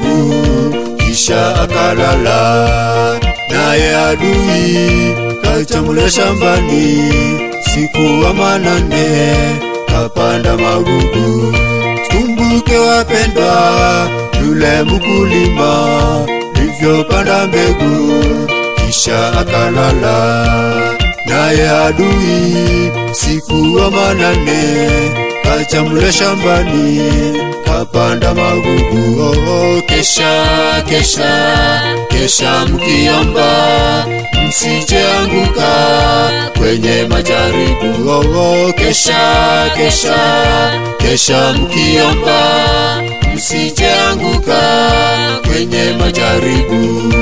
mbegu kisha akalala, naye adui kachamula shambani siku wa manane kapanda magugu. tumbuke wapendwa, yule mkulima livyopanda mbegu kisha akalala naye adui siku wa manane kachamule shambani kapanda magugu. Oh, kesha kesha kesha mkiomba msijeanguka kwenye majaribu. Oh, oh, kesha kesha kesha mkiomba msijeanguka kwenye majaribu.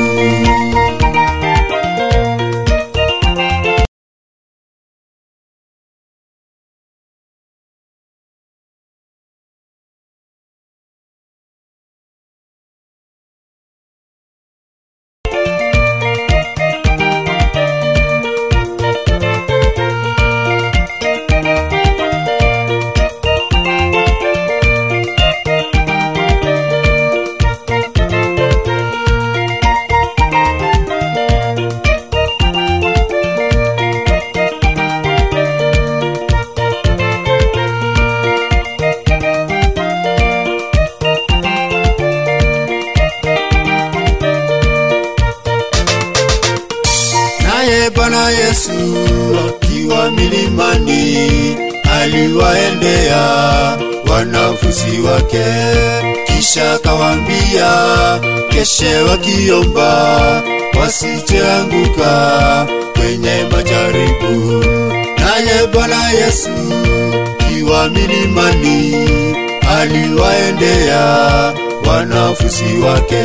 Wanafunzi wake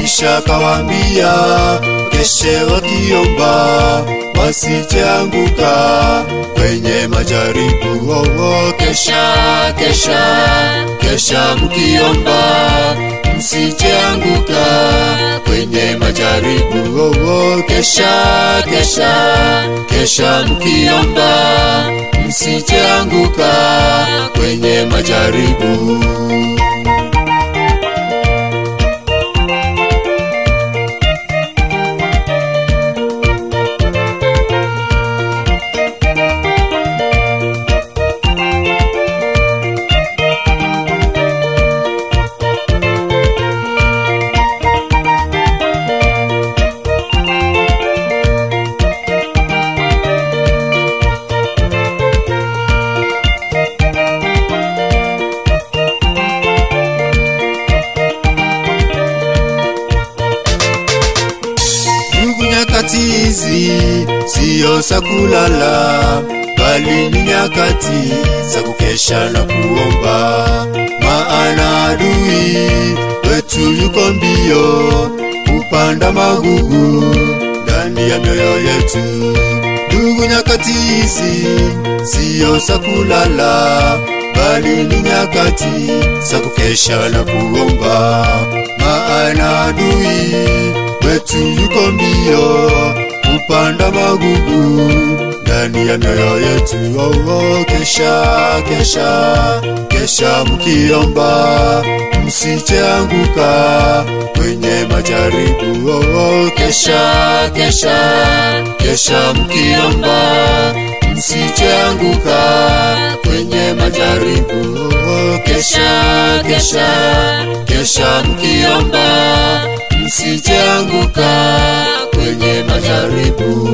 kisha kawaambia keshe wakiomba wasijeanguka kwenye majaribu. Oh, oh, kesha kesha kesha mkiomba msijeanguka kwenye majaribu. Oh, oh, kesha kesha kesha mkiomba msijeanguka kwenye majaribu. Za kulala, bali nyakati za kukesha na kuomba, maana adui wetu yuko mbio kupanda magugu ndani ya mioyo yetu. Ndugu, nyakati hizi siyo za kulala, bali ni nyakati za kukesha na kuomba, maana adui wetu yuko mbio kupanda magugu ndani ya mioyo yetu. Oh, oh, kesha kesha kesha mkiomba, msicheanguka kwenye majaribu. Oh, oh, kesha kesha kesha mkiomba, msicheanguka kwenye majaribu. Oh, oh, kesha kesha kesha mkiomba, msicheanguka kwenye majaribu.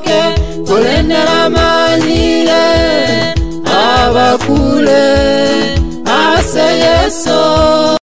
tuinuke kulendela malile abakule ase yeso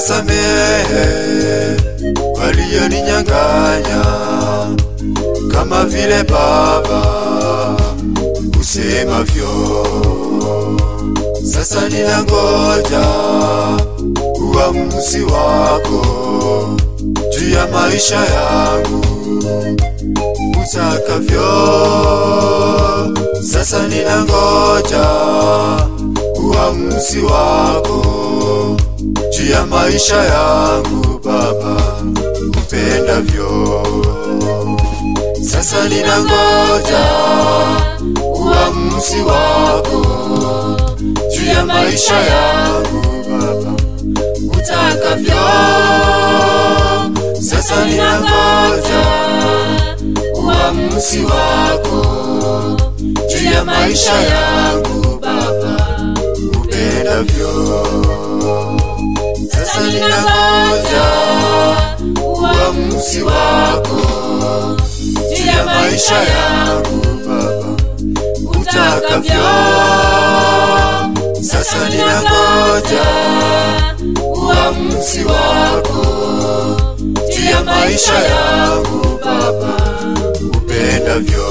Nimewasamehe walioninyang'anya, kama vile Baba usemavyo. Sasa ninangoja uamuzi wako juu ya maisha yangu utakavyo. Sasa ninangoja uamuzi wako juu ya maisha yangu Baba upendavyo. Sasa ninangoja uamuzi wako juu ya maisha yangu Baba utakavyo. Sasa ninangoja uamuzi wako juu ya maisha yangu Baba upendavyo. Ninangoja uamuzi wako juu ya maisha yangu Baba utakavyo. Sasa ninangoja uamuzi wako juu ya maisha yangu Baba upendavyo.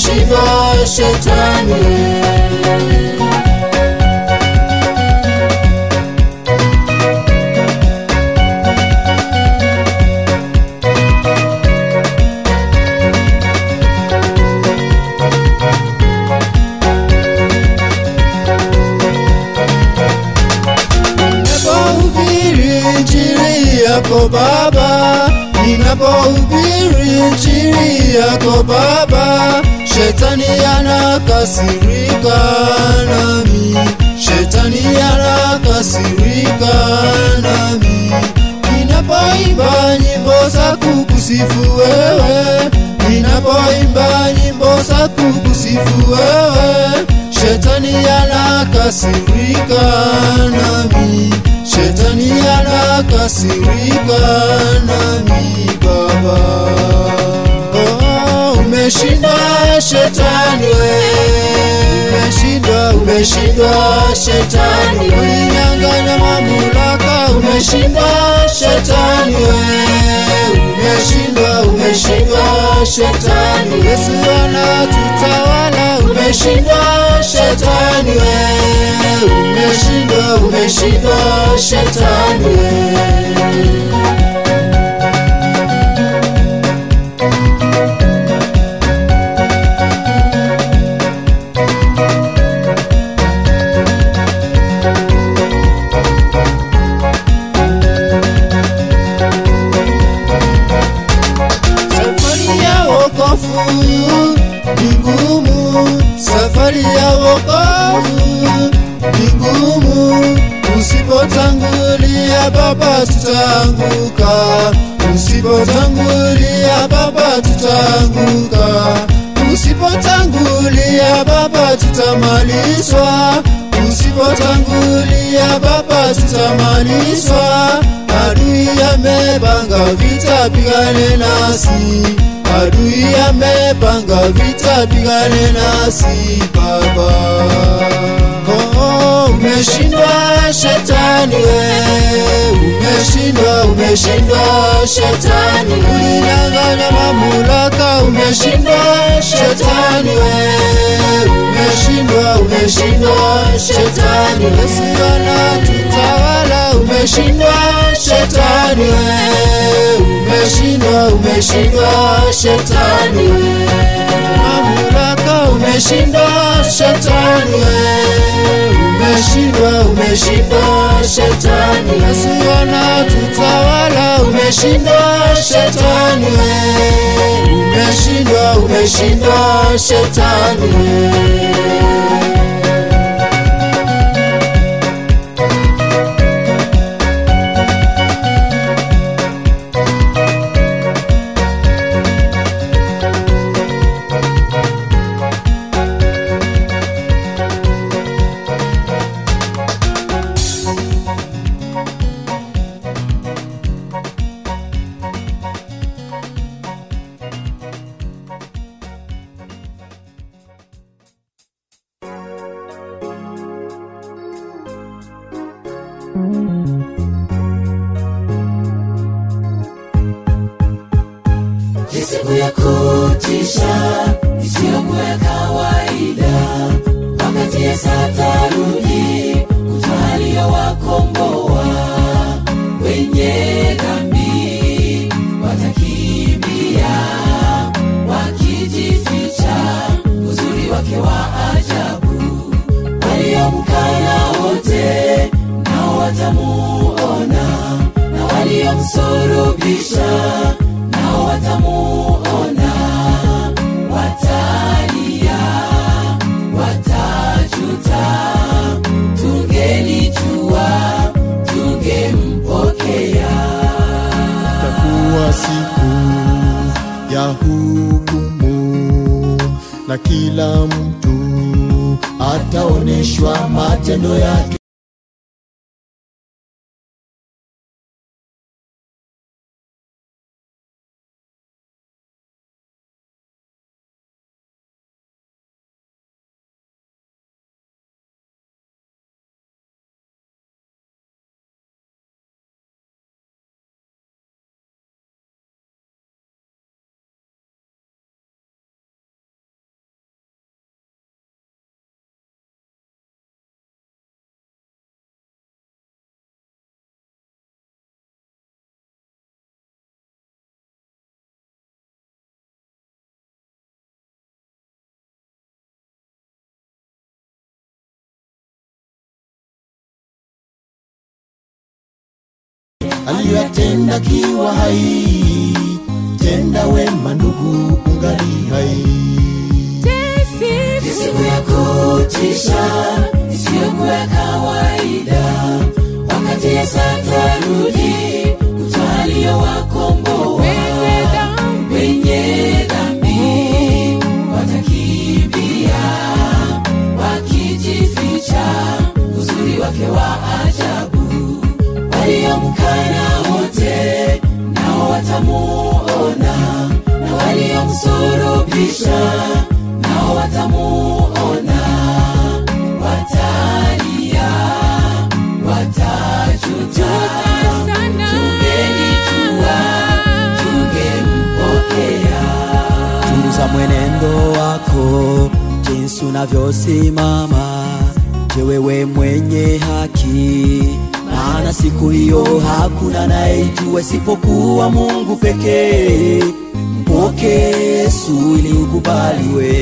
Shiva Shatani sirika nami baba oh, umeshinda shetani we. Umeshinda umeshinda shetani ulinyanga na mamulaka umeshinda shetani we. Umeshinda umeshinda shetani Yesu anatutawala. Umeshinda shetani we. Umeshinda umeshinda shetani we. Tutamalizwa. Adui amepanga vita, pigane nasi. Adui amepanga vita, pigane nasi Baba. Oh, umeshindwa shetani we, umeshindwa, umeshindwa shetani, ulinyang'anya mamlaka, umeshindwa shetani we, umeshindwa, umeshindwa shetani, usiona tutawala umeshindwa shetani we, umeshindwa, umeshindwa shetani. Mamlaka, umeshindwa shetani we, umeshindwa, umeshindwa shetani, Yesu anatutawala, umeshindwa shetani we, umeshindwa shetani we. Aliyoyatenda kiwa hai, tenda wema ndugu, ungali hai. Siku ya kutisha watamuona na waliomsulubisha nao watamuona. Watalia watajuta. Tungelijua tungempokea chunguza mwenendo wako jinsi unavyosimama. Je wewe mwenye haki? maana siku hiyo hakuna anayejua sipokuwa Mungu pekee. Mpoke Yesu ili ukubaliwe.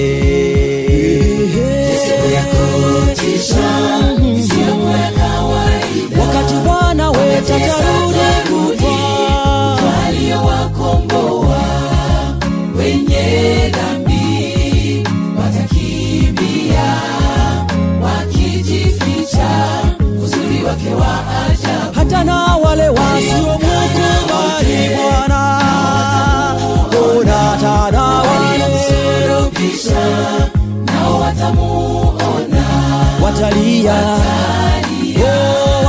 Siku wenye dhambi watakimbia wakijificha hata na wale wasiomkubali Bwana, ona hata watalia, watalia, oh,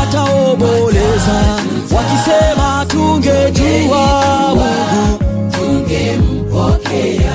wakisema, tungejua Mungu. Tungemmpokea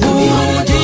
不。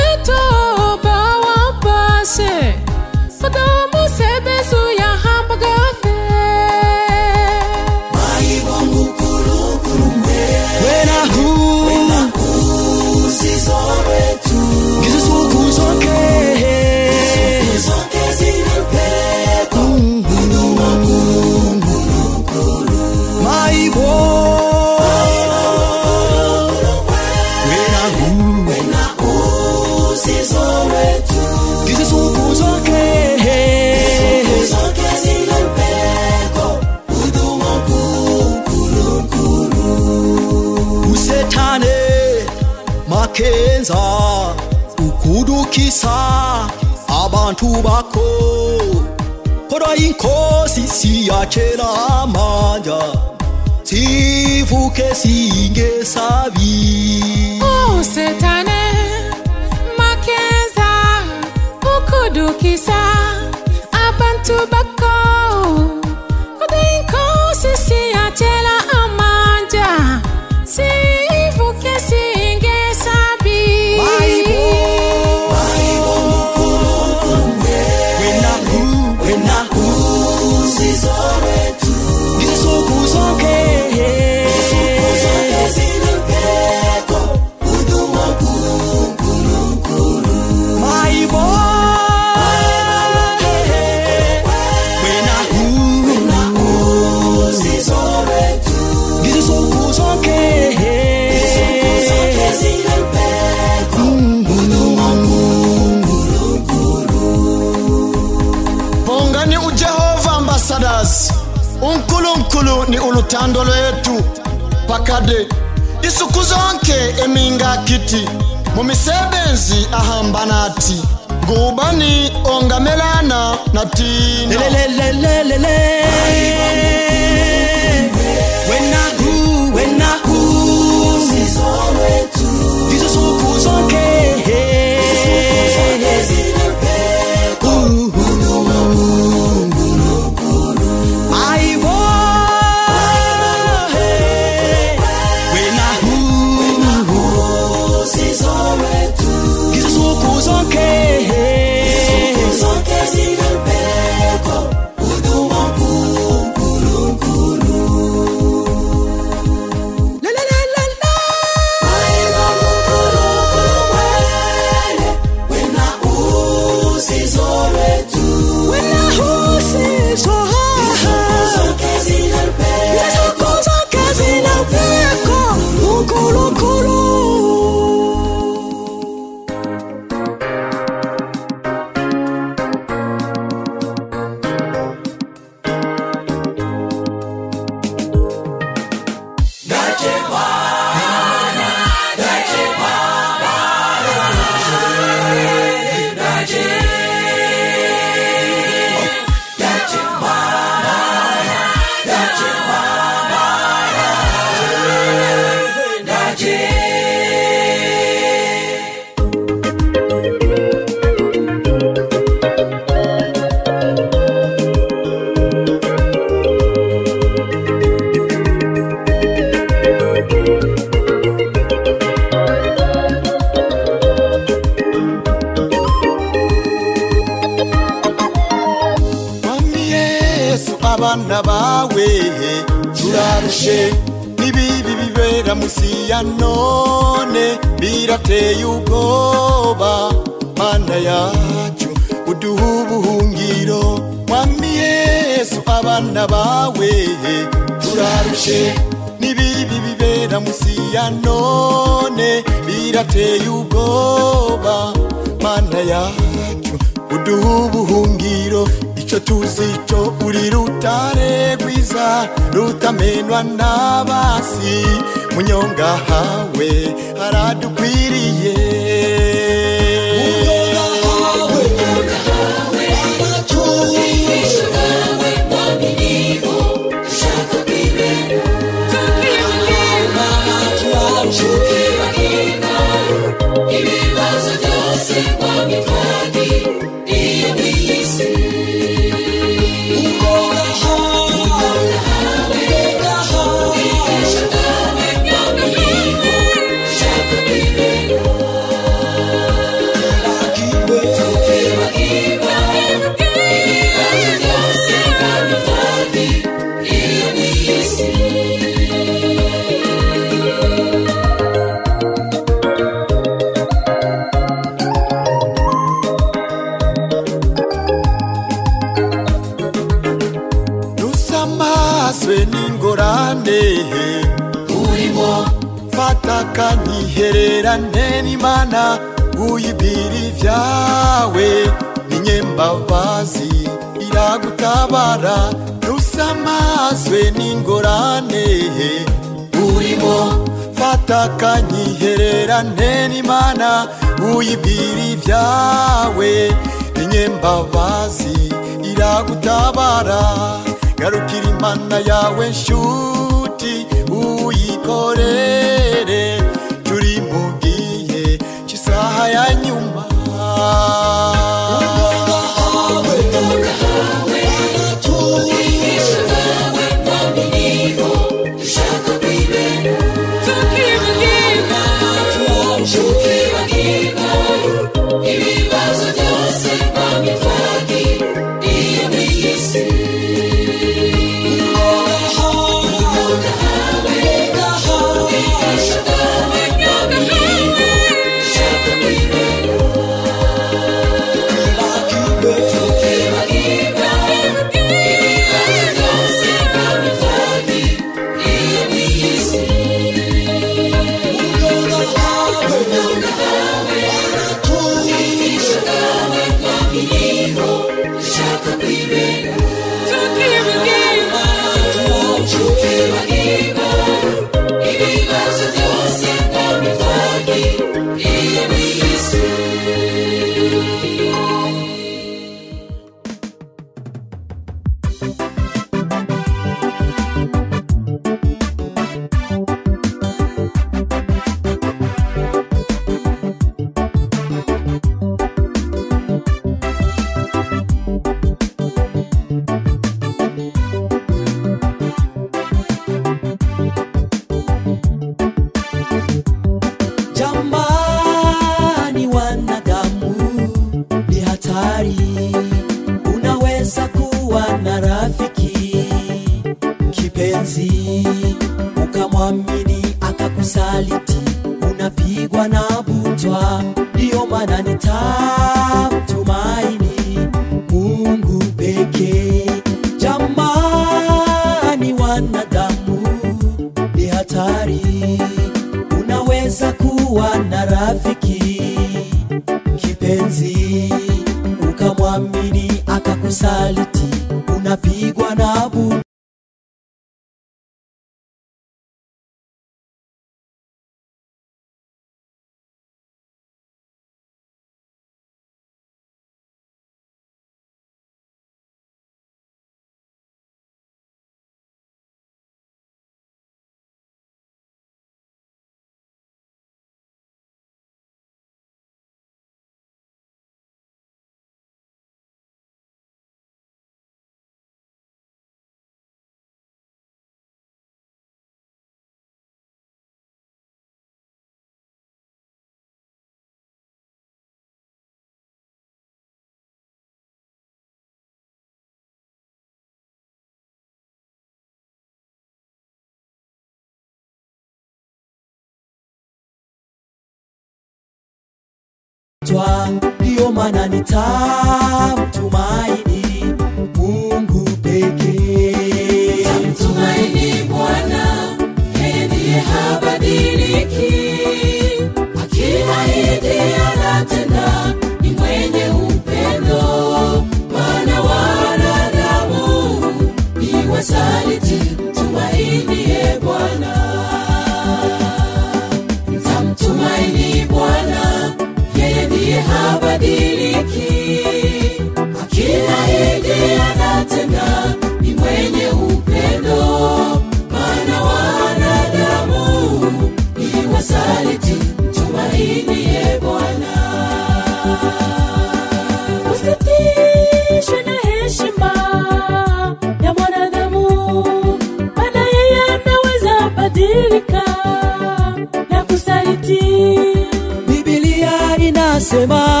Inasema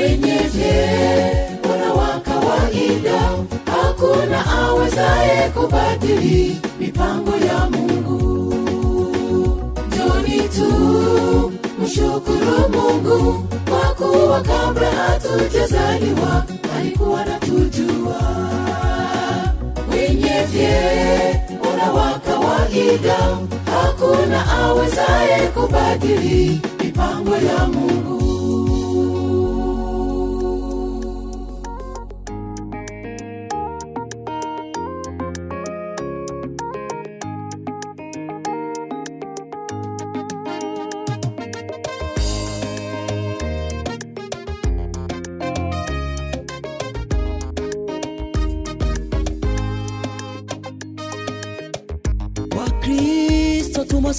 wenye vyema wa kawaida hakuna awezaye kubadili mipango ya mungu. Joni tu mshukuru mungu kwa kuwa kabla hatujazaliwa alikuwa na tujua wenye vyema wa kawaida hakuna awezaye kubadili mipango ya mungu.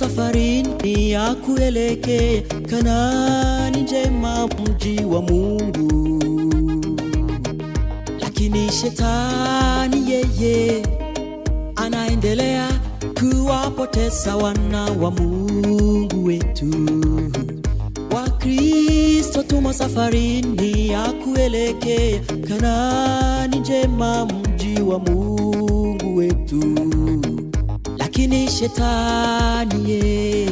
Safarini ya kuelekea Kanaani njema, mji wa Mungu, lakini shetani yeye anaendelea kuwapoteza wana wa Mungu wetu. Wakristo tumo safarini ya kuelekea Kanaani njema, mji wa Mungu wetu, lakini shetani ye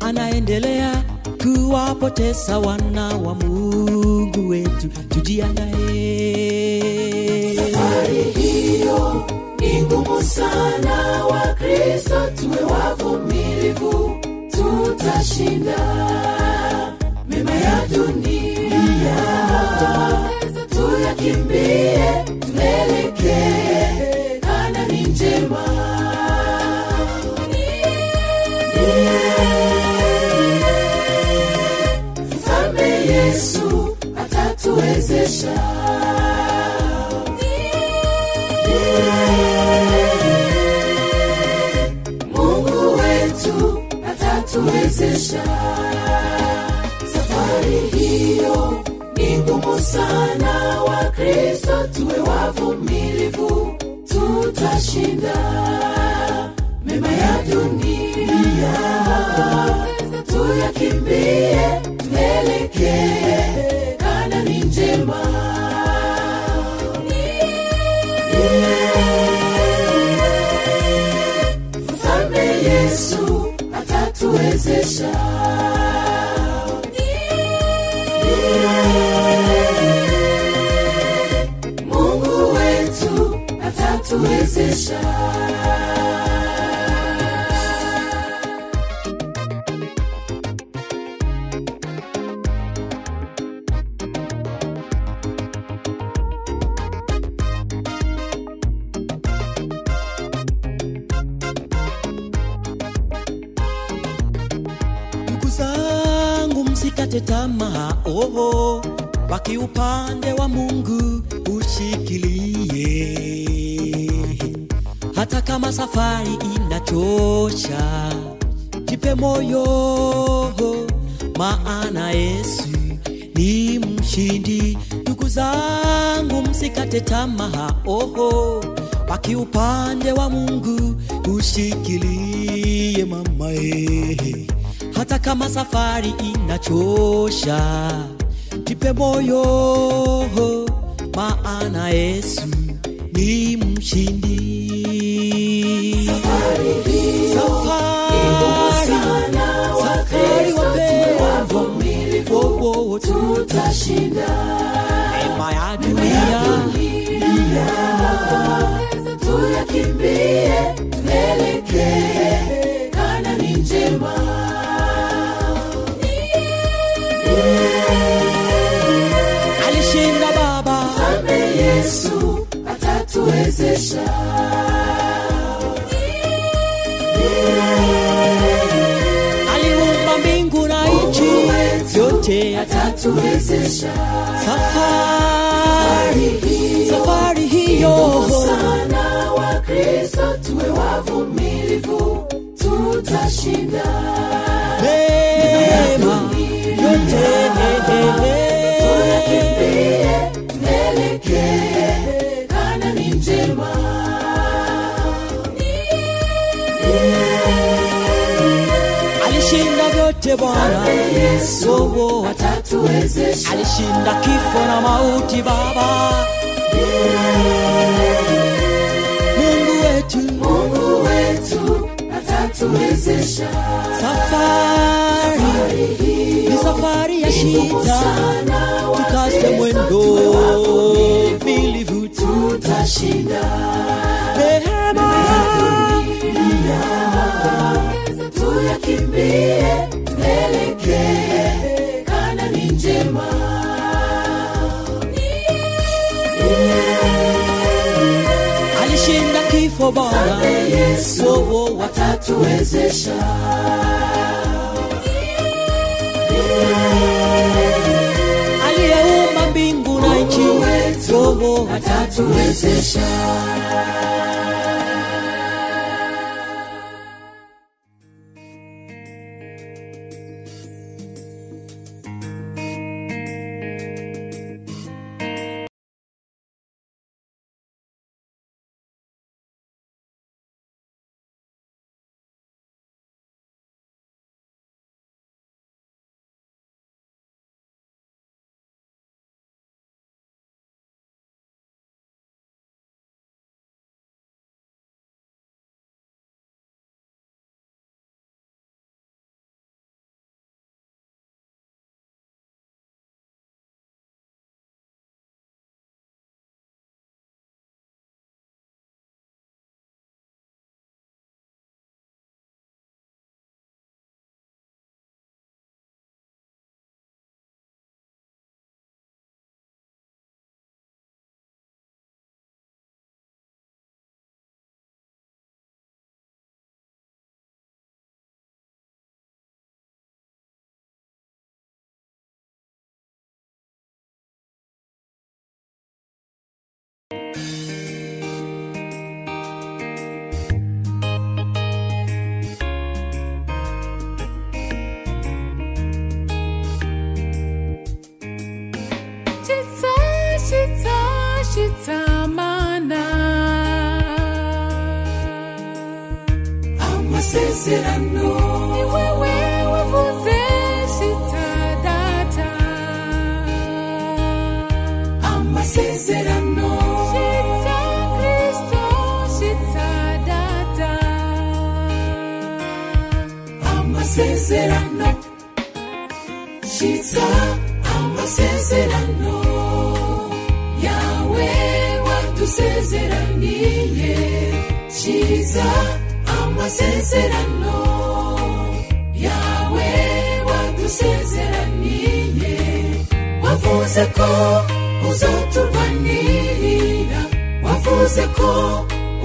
anaendelea kuwapoteza wana wa Mungu wetu. Tujiandae. Safari hiyo ni ngumu sana. Wakristo tuwe wavumilivu tutashinda. Mema ya dunia atatuwezesha. Safari hiyo ni ngumu sana, Wakristo tuwe wavumilivu, tutashinda. Mema ya dunia, tuyakimbie, tuelekee yesu atatuwezesha. Mungu wetu atatuwezesha kama safari inachosha, jipe moyo, maana Yesu ni mshindi. Safari, safari wapendwa, oh, oh, tutashinda yote atatuwezesha safari safari hiyo. Sana wakristo tuwe wavumilivu. Tutashinda. Mema yote. Tuyakimbie tuelekee vyote Bwana yesu. Atatuwezesha alishinda kifo na mauti Baba. Mungu wetu. Mungu wetu atatuwezesha. Safari. Ni safari ya shida. tukase mwendo vilivu tutashinda. Tuyakimbie njema. Alishinda kifo atatuwezesha aliyeumba mbingu na nchi. Oh, oh,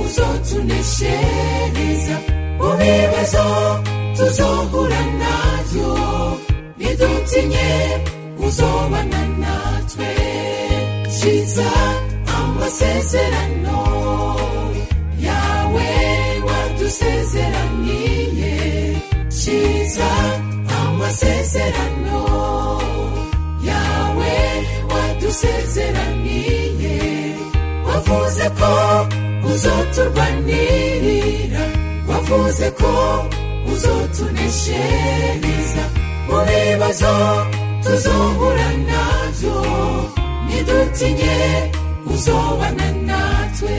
uzotuneshereza mu bibazo tuzohura nabyo ntidutinye uzobana natwe shiza amasezerano yawe wadusezeraniye shiza amasezerano yawe wadusezeraniye wavuze ko uzoturwanirira wavuze ko uzotuneshereza. Mu bibazo tuzohura na byo ntidutinye uzobana natwe.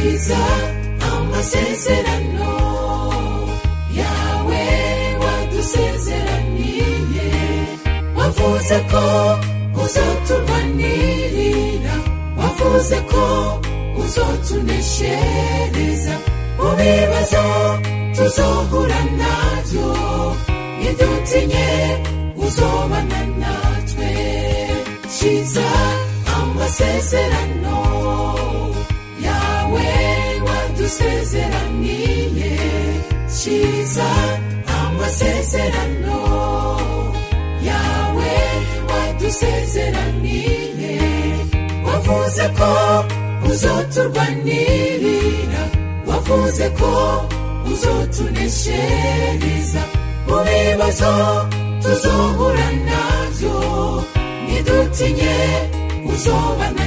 Shiza amasezerano yawe wadusezeraniye wavuze ko uzoturwanirira. Wavuze ko uzotuneshereza. Mu bibazo tuzohura na byo. Ntidutinye uzobana natwe. Shiza amasezerano wadusezeraniye shiza amasezerano yawe wadusezeraniye wavuze ko uzoturwanirira. Wavuze ko uzotuneshereza. Mu bibazo tuzohura na byo ntidutinye uzobana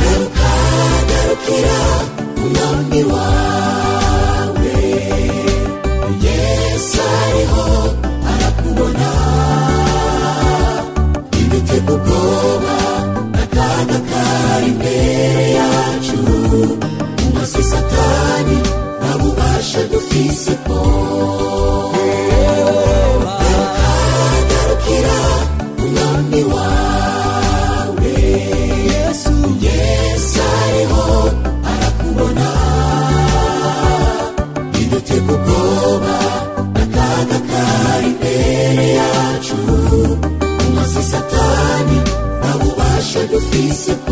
Garuka, garukira umwami wawe yesu ariho arakubona ibitego ubwoba kari satani nta bubasha dufise bwo difícil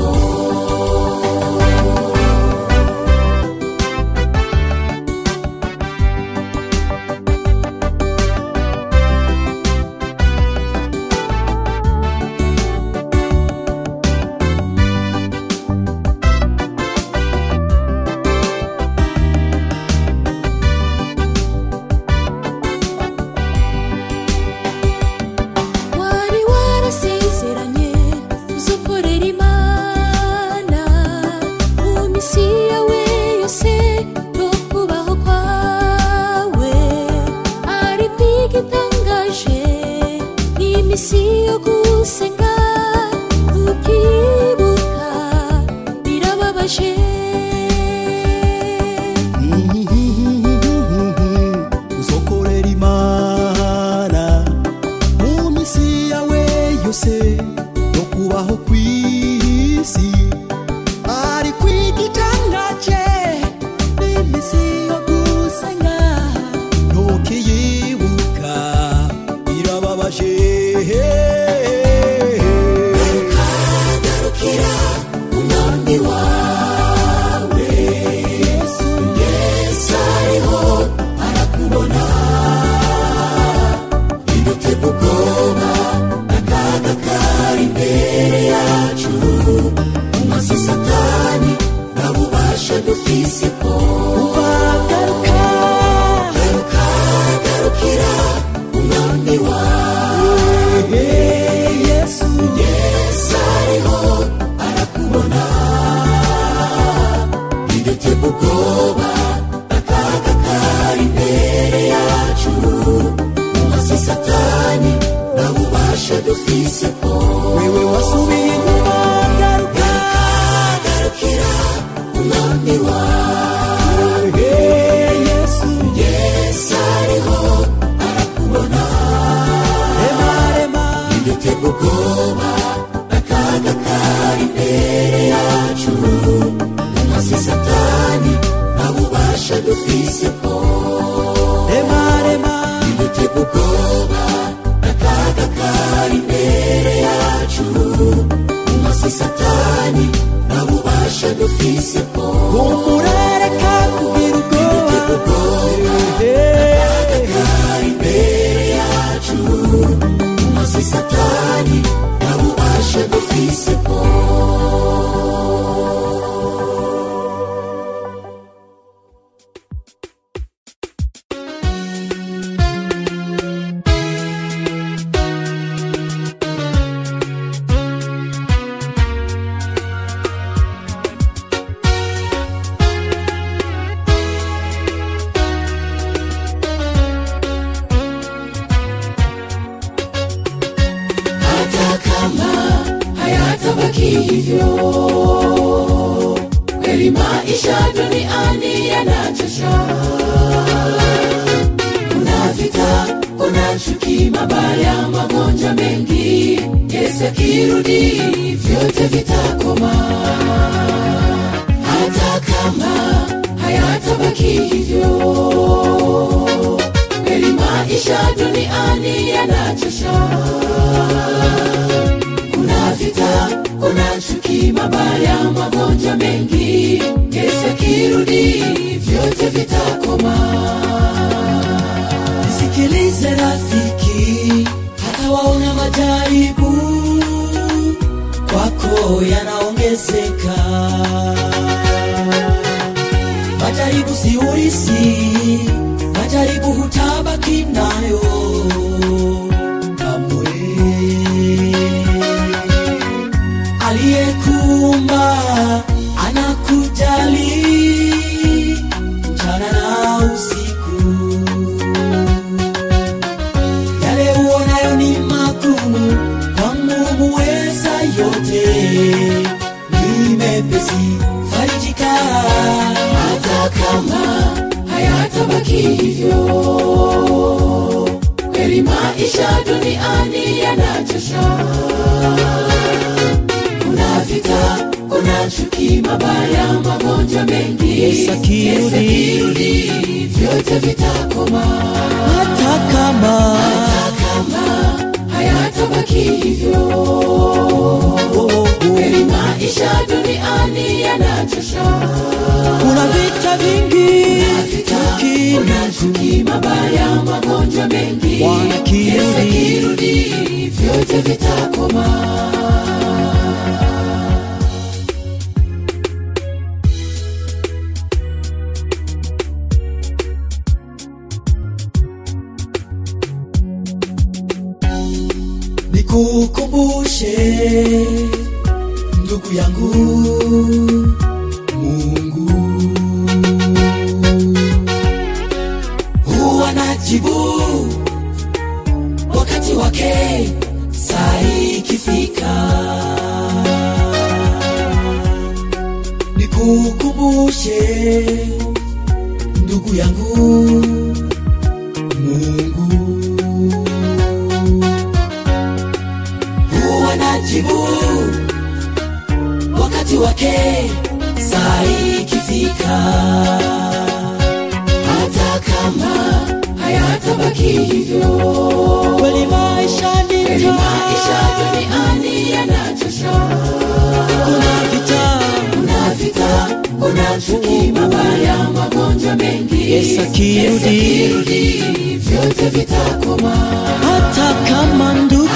Yesu akirudi vyote vitakoma, hata kama ndugu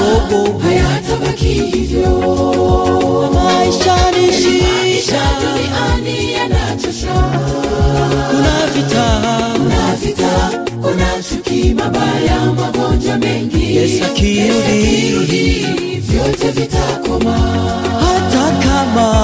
bobo. Maisha ni shida. Kuna vita. Yesu akirudi vyote vitakoma, hata kama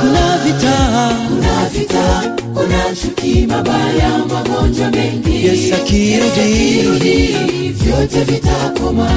kuna vita, kuna vita, kuna chuki, mabaya, magonjwa mengi. Yesu akirudi, vyote vitakoma.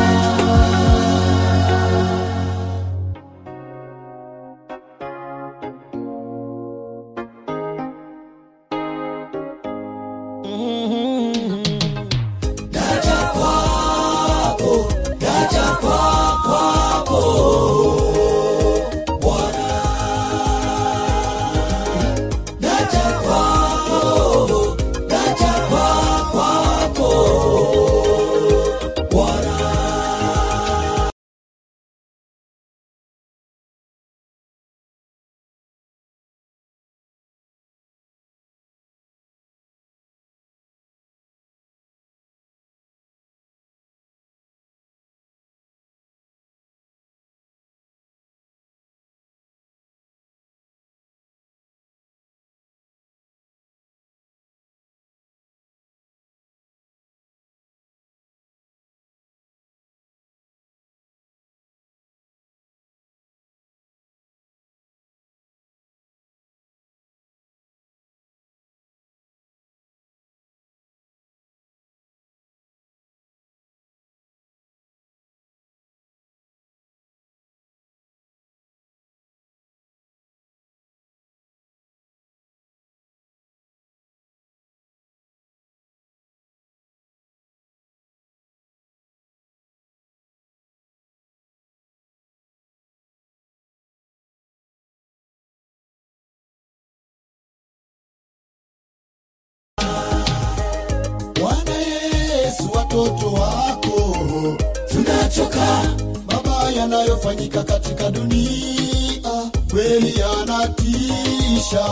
Watoto wako. Tunachoka baba, yanayofanyika katika dunia. Kweli yanatisha.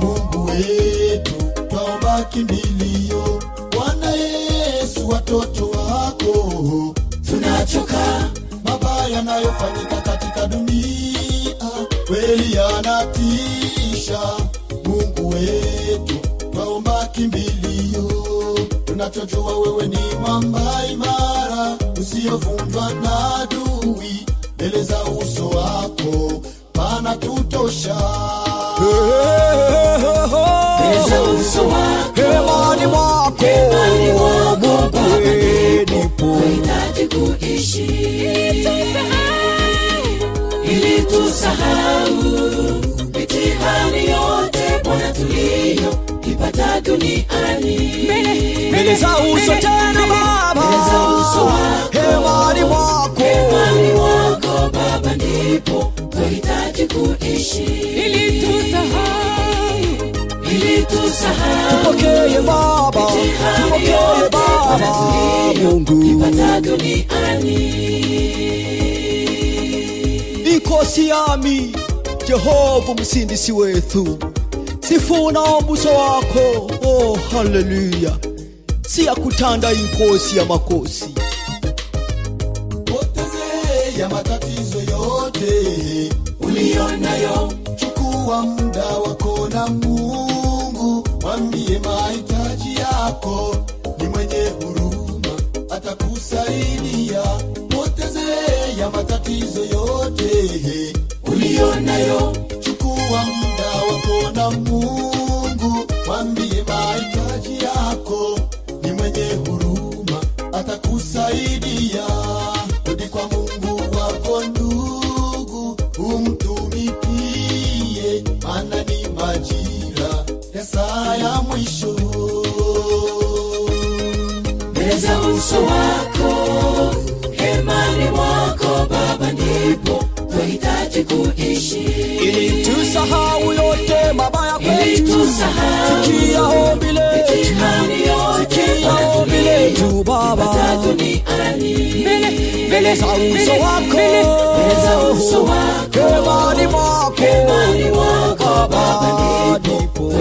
Mungu wetu twaomba kimbilio bwana yesu watoto wako. Tunachoka baba, yanayofanyika katika dunia. Kweli yanatisha. Mungu wetu twaomba kimbilio tunachojua wewe ni mwamba imara usiyovunjwa na adui. Mbele za uso wako pana tutosha. Hemani mwako. nipo ili tusahau mitihani yote Bwana tulio ipata duniani mbele za uso tena baba. Mbele za uso wako, mwako. Mwako Baba, ndipo twahitaji kuishi. Ili tusahau ili tusahau tupokee baba. tupokee baba mungu. ipata duniani ikosi yami jehova msindisi wethu sifuna ubuso wako oh haleluya siyakuthanda inkosi yamakhosi poteze ya matatizo yote uliyonayo chukua muda wako na mungu. Mwambie mahitaji yako. Ni mwenye huruma atakusaidia. Poteze ya matatizo yote ulionayo chukua muda wako na mungu mwambie mahitaji yako ni mwenye huruma atakusaidia. Rudi kwa mungu wako ndugu umtumikie maana ni majira ya saa ya mwisho. Mbele za uso wako hemani mwako baba ndipo twahitaji kuishi. Ili tusahau yote mabaya kwetu. Sikia ombi letu. baba mbele za uso wako. hemani mwako. Baba ndipo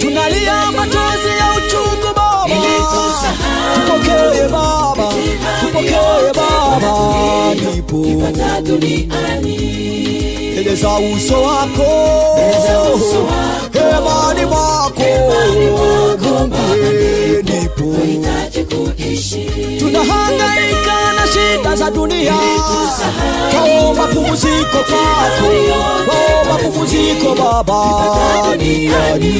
tunalia machozi ya uchungu tupokee baba tupokee baba nipo mbele za uso wako hemani mwako Ee, kuishi tunahangaika na shida za dunia kaomba pumziko kwako kaomba pumziko baba duniani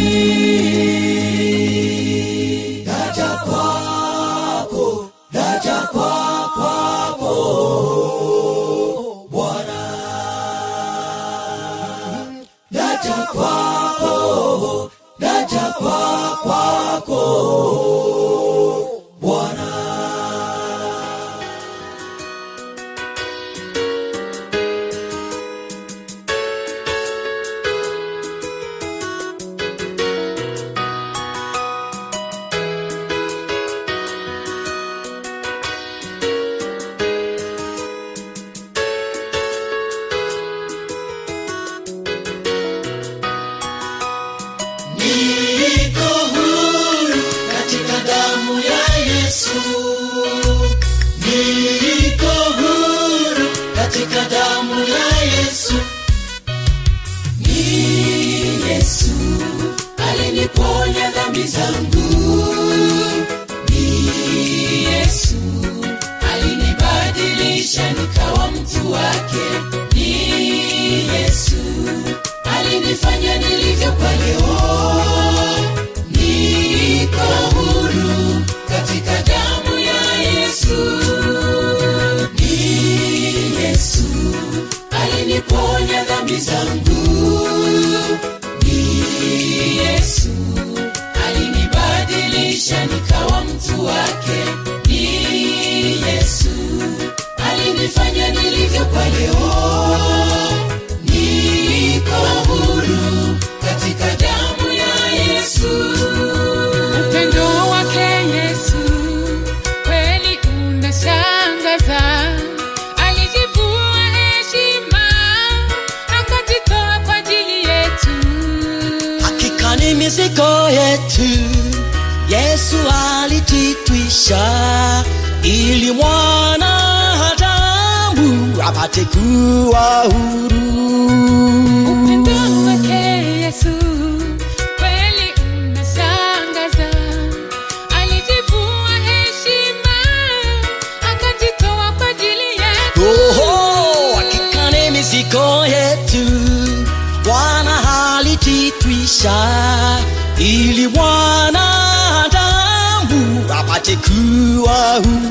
kwa kwako bwana. Naja kwako naja kwa kwako wake ni yesu alinifanya nilivyo kwa leo. Niko huru katika damu ya yesu. Ni yesu aliniponya dhambi zangu. Ni yesu alinibadilisha nikawa mtu wake Yesu alijitwisha ili mwana hadamu apate kuwa huru. Upendo wake Yesu are who.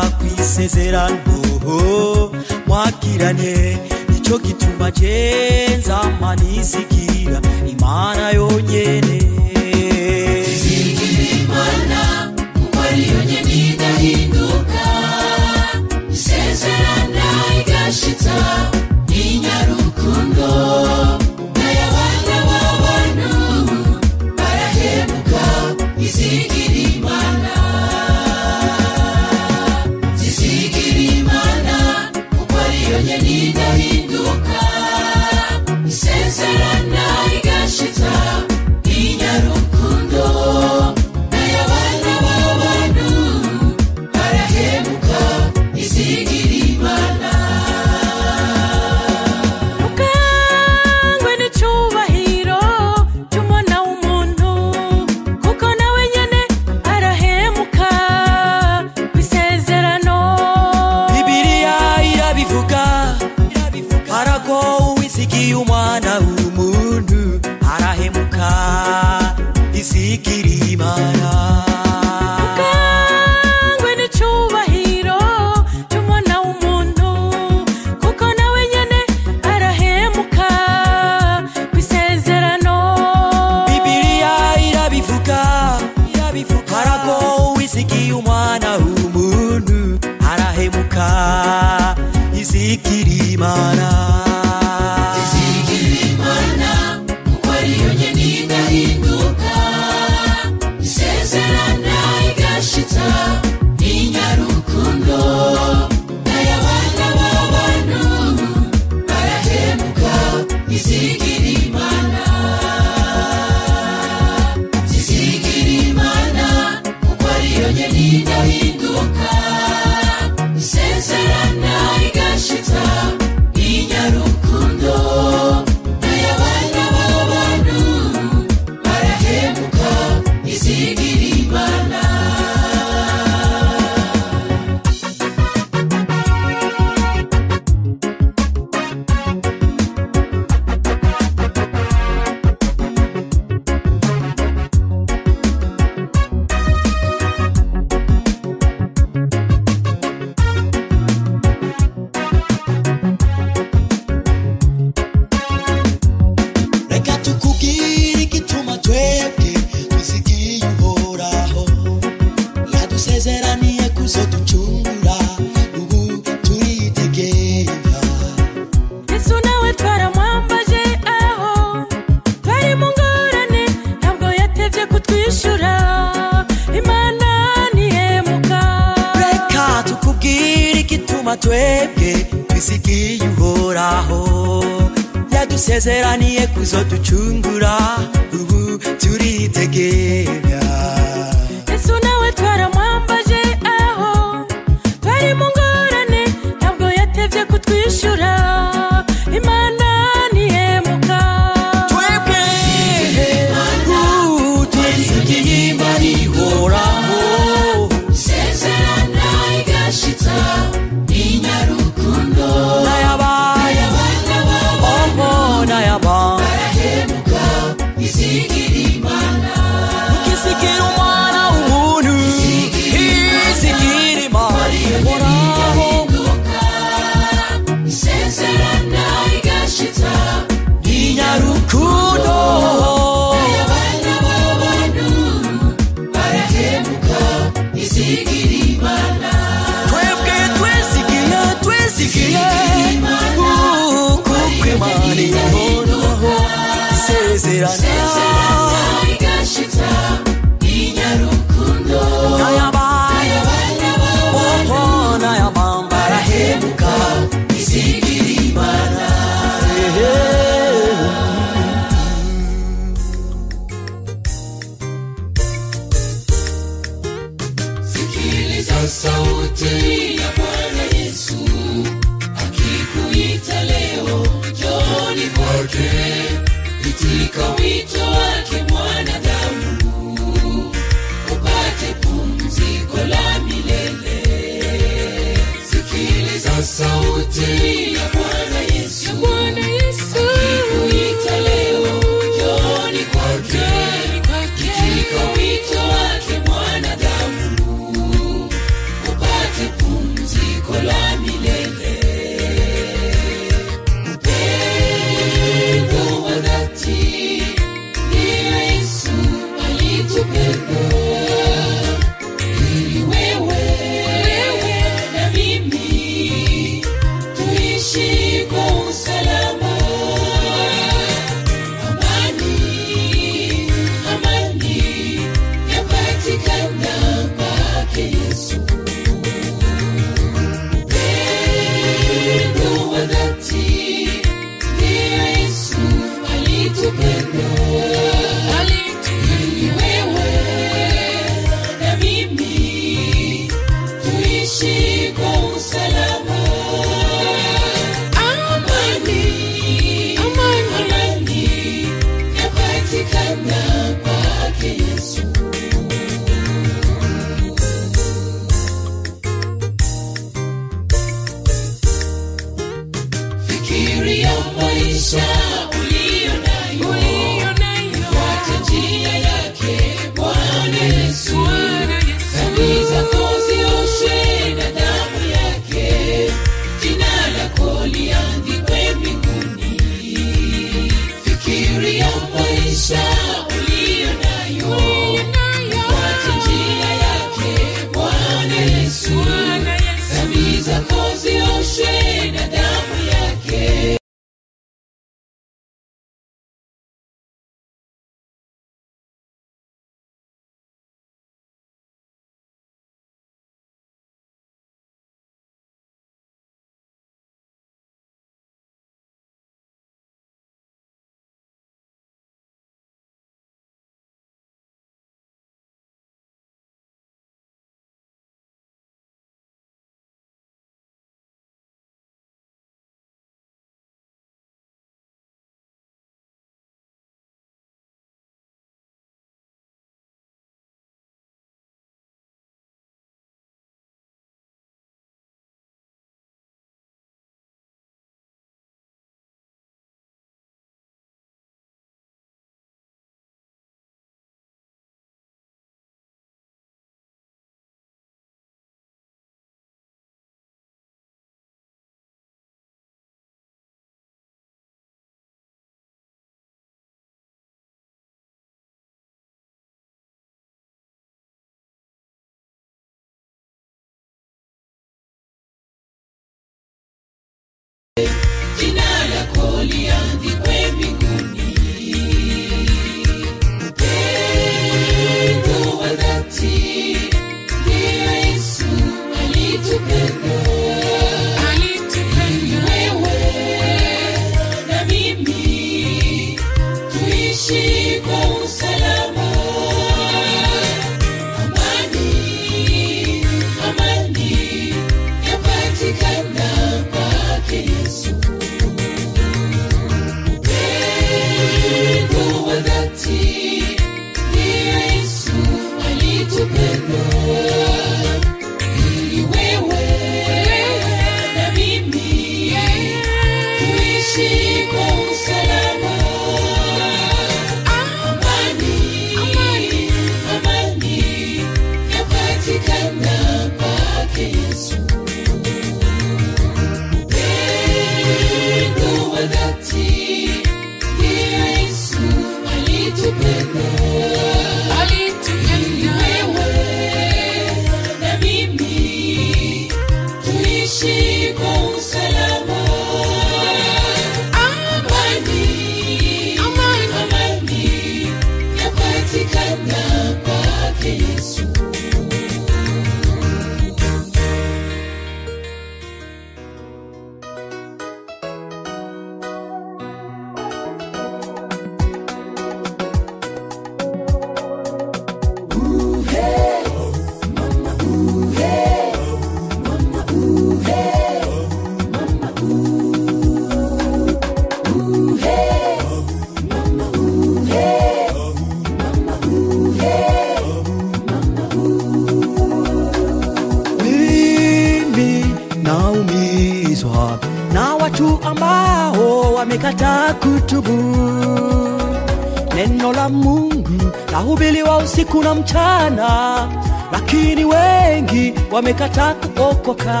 Kuokoka.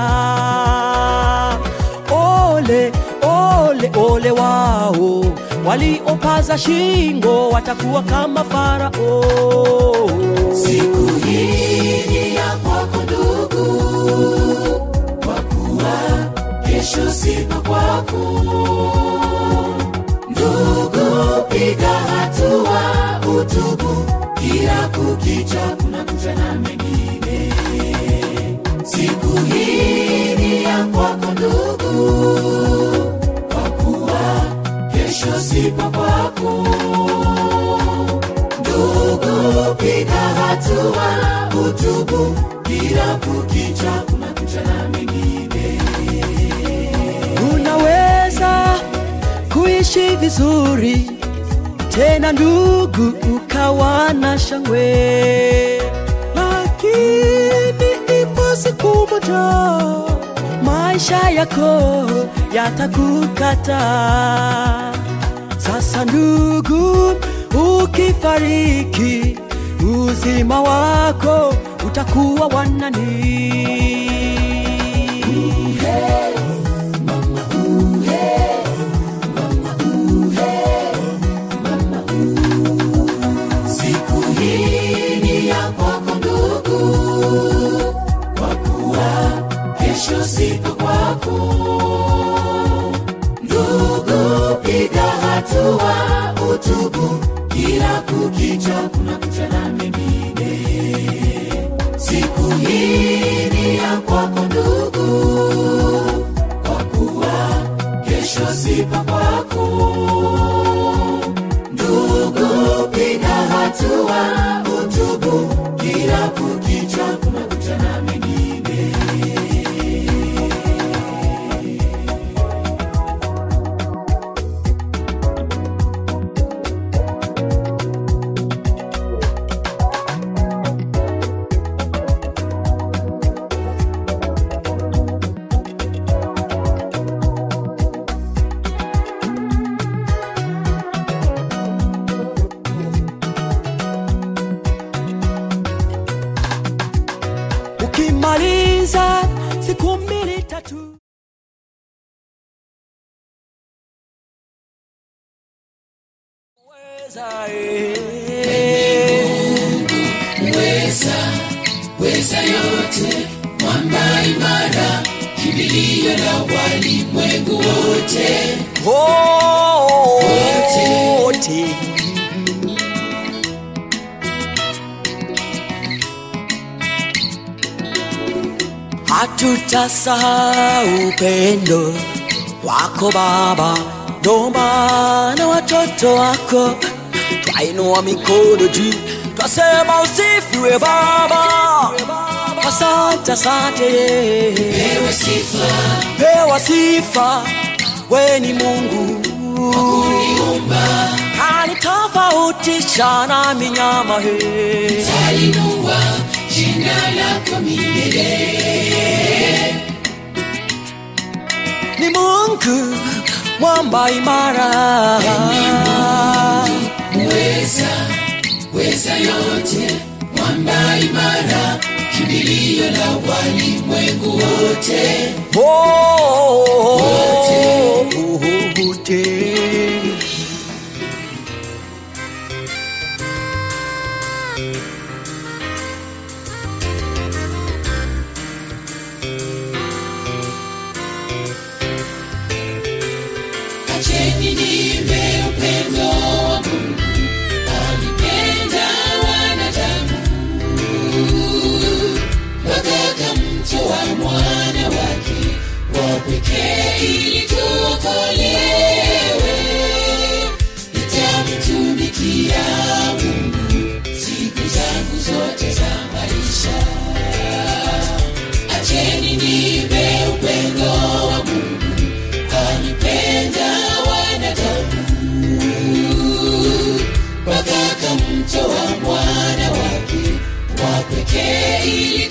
Ole ole ole wao. Waliopaza shingo watakuwa kama farao. Siku hii ni ya kwako ndugu. Kwa kuwa kesho sipa kwako. Ndugu piga hatua utubu. Kila kukicha kuna kucha unaweza kuishi vizuri. Tena ndugu ukawa na shangwe moja maisha yako yatakukata. Sasa ndugu ukifariki uzima wako utakuwa wanani mikono Kasema usifiwe baba. Asante asante. Sifa. Pewa sifa we ni mungu. Uniumba anitofautisha na minyama he. Talinua jina lako milele. Ni mungu mwamba imara. Weza weza yote mwamba imara kimbilio la walimwengu wote wote acheni wa pekee ili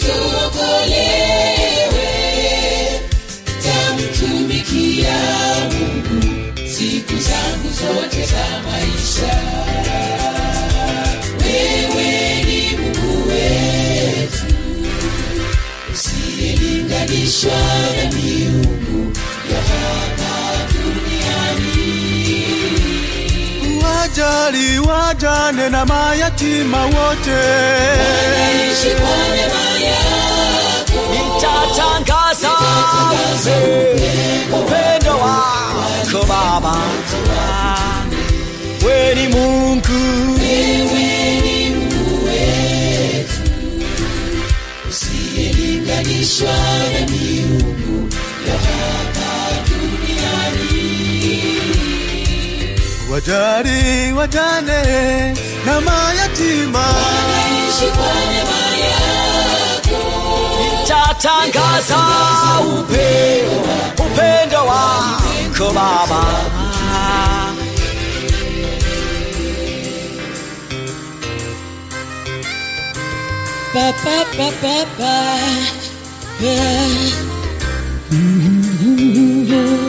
wajali wajane na mayatima wote. Nitatangaza upendo wako Baba, we ni Mungu. Wewe mungu wetu usiyelinganishwa wajali wajane na mayatima ishi kwa neema yako nitatangaza upendo upendo wako Baba. pa pa pa pa pa. Mema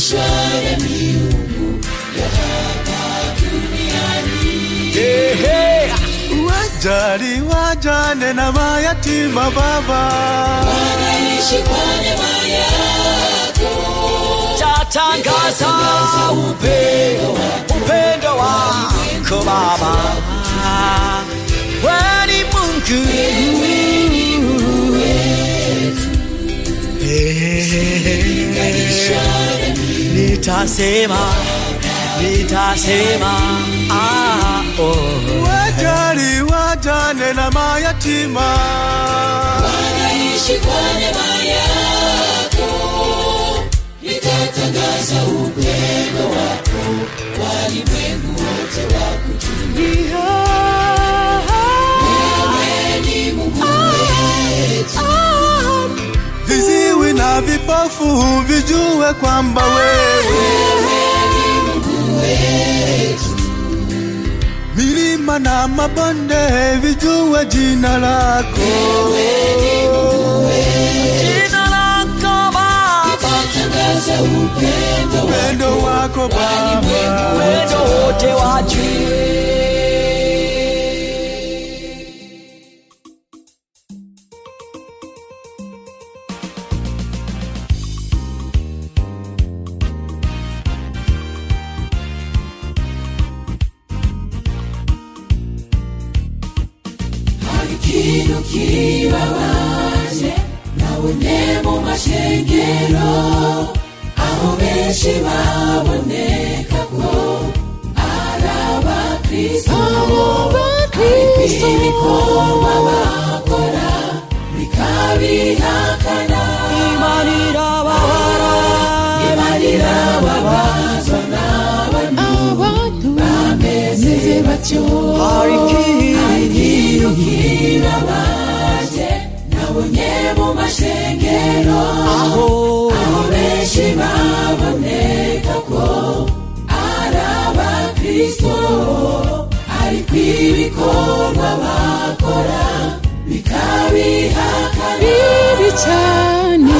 usiyelinganishwa na miungu ya hapa duniani. Ehe, wajali wajane na mayatima Baba. Wanaishi kwa neema yako tatangaza upendo upendo wako Baba, wewe ni Mungu. Eh, nitasema nitasema ah, oh. wajali wajane na mayatima. Wanaishi kwa neema yako nitatangaza upendo wako. Walimwengu wote wakujua viziwi na vipofu vijue kwamba wewe milima na mabonde vijue jina lako. Jina lako Baba, upendo wako. Baba. Upendo wote wajue kibabaje nabone mu mashengero aho benshi baboneka ko ari abakristo. Ariko ibikorwa bakora bikabihakana. Imana irababara imana irababazwa batyo hari ikintu kirabaje nabonye mu mashengero aho benshi baboneka ko ari abakristo ariko ibikorwa bakora bikabihakana bibi cyane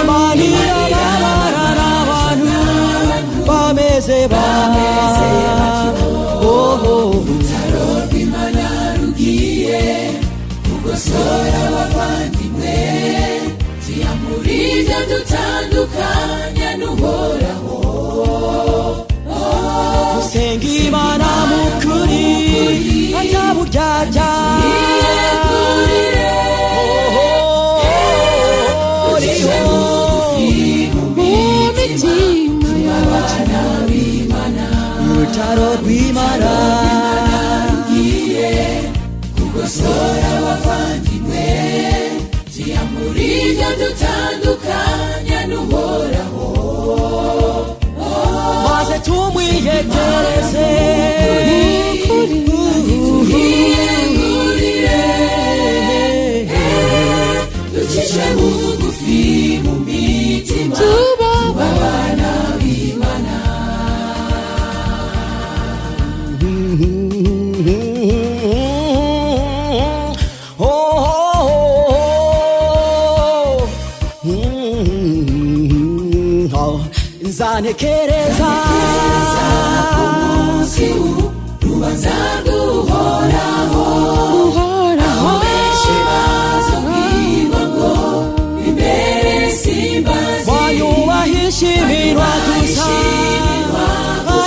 imana irababara n'abantu bameze batyo gukosora abavandimwe tuyamura ibyo dutandukanya n'uhoraho. Gusenga imana mu kuri ataburyarya urutaro rw'imana. basore abavandimwe tuya muri ibyo dutandukanya n'uhoraho maze tumwiyegereze twiyegurire ducishe bugufi mu mitima tubabara simbazi wanyubahisha iminwa gusa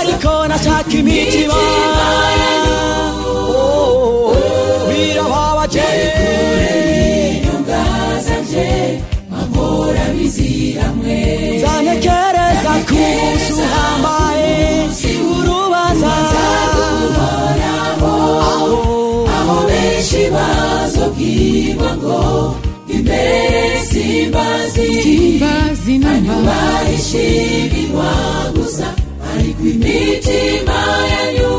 ariko nashaka imitima munsi uhambaye urubanza aho ngo imbere simbazi simbazi namba gusa ariko imitima yanyu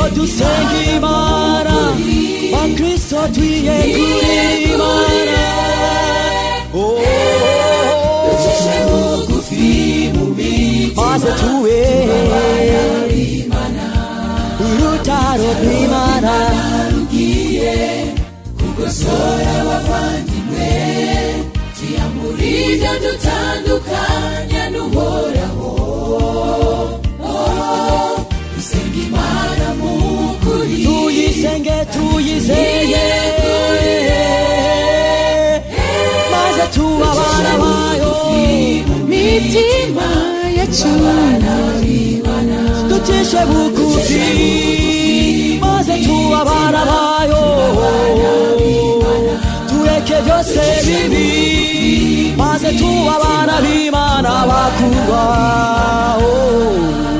Lord, tu sei chi mora, a Cristo tu è curima. Mitima yacu ducishe bugufi maze tuba abana bayo. Tureke byose bibi. Maze tuba abana b'imana bakurwa oh.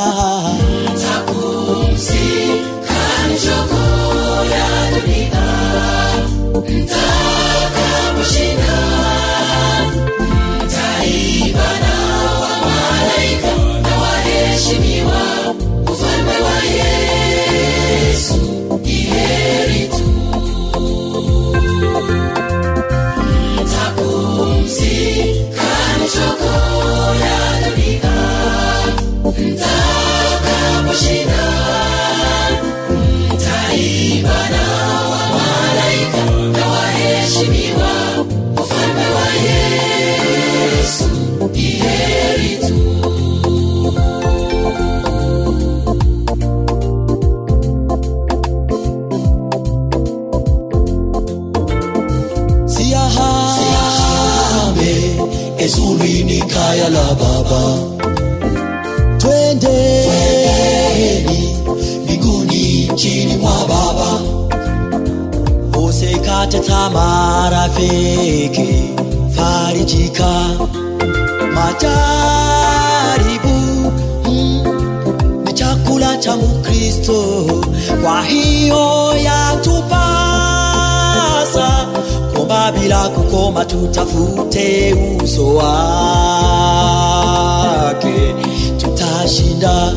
Mtapumzika Mtapumzika michoko ya dunia, la baba twendeni mbinguni chini mwa baba. Usikate tamaa farijika. Majaribu mm, ni chakula cha mkristo. Kwa hiyo yatupasa bila kukoma tutafute uso wake tutashinda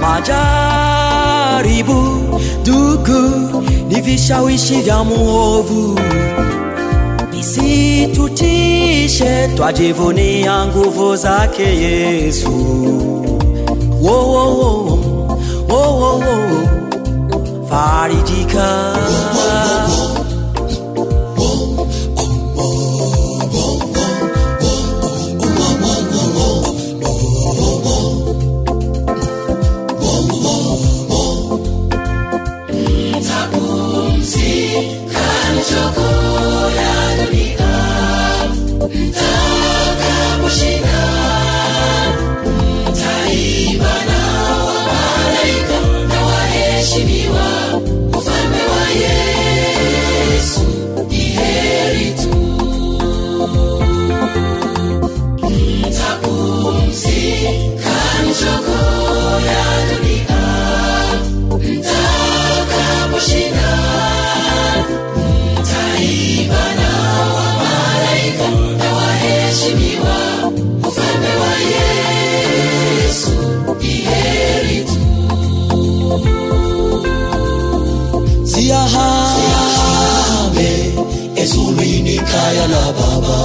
majaribu Duku ni vishawishi vya muovu isitutishe twajivunia nguvu zake yesu wo, wo, wo, wo, wo, wo. farijika siyahame kaya la baba.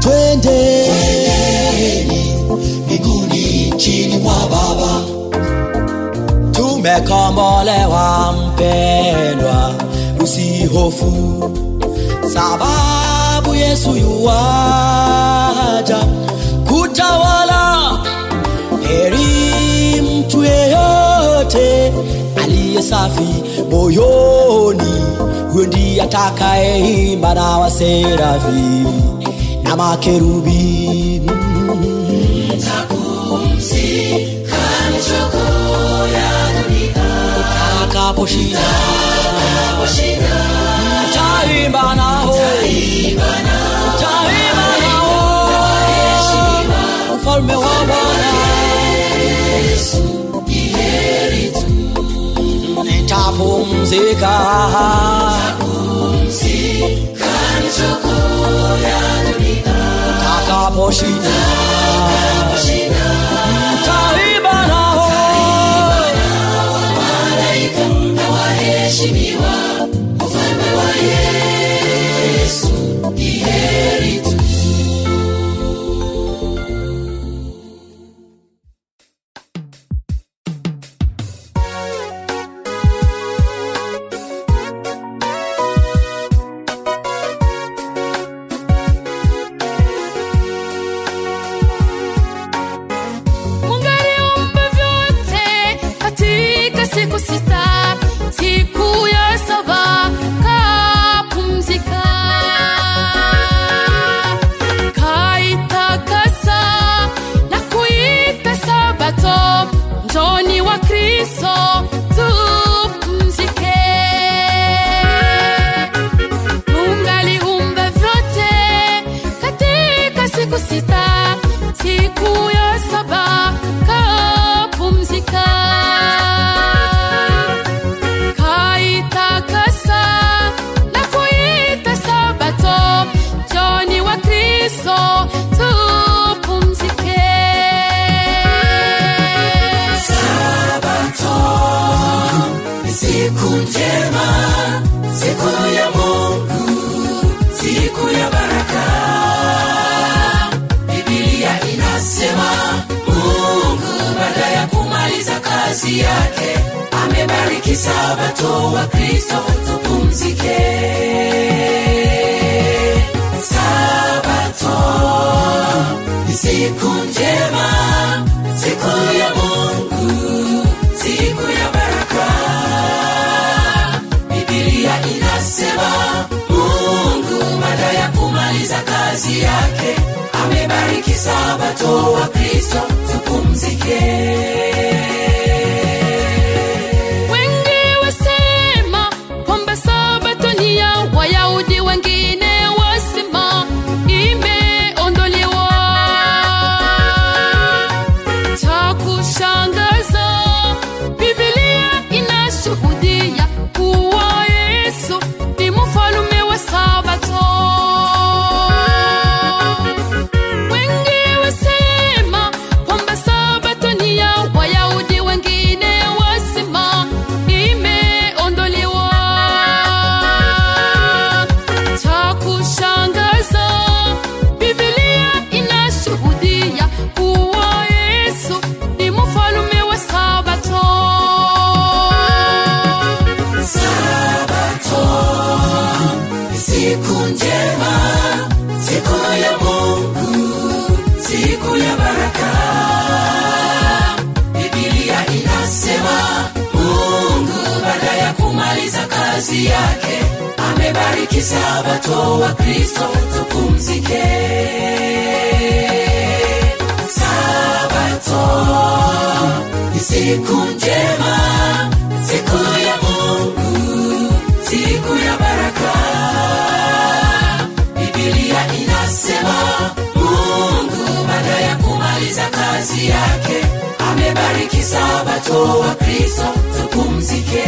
Twende. Miguni chini mwa baba. Tumekombolewa mpendwa usihofu. Sababu yesu yuwaja kutawala. Heri mtu yeyote aliye safi moyoni huyo ndiye atakayeimba na waserafi na makerubi. Utakaposhinda nitapumzika takaposhinda kazi yake. Amebariki sabato wa kristo tupumzike. Sabato ni siku njema siku ya mungu siku ya baraka. Bibilia inasema mungu baada ya kumaliza kazi yake amebariki sabato wa kristo tupumzike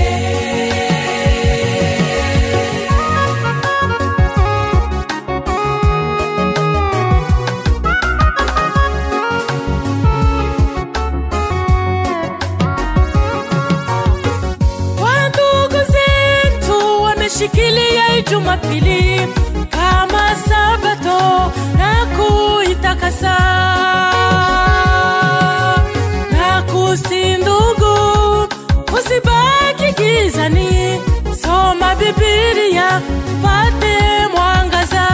wameshikilia Jumapili kama Sabato na kuitakasa na kusi ndugu, usibaki gizani, soma Biblia upate mwangaza.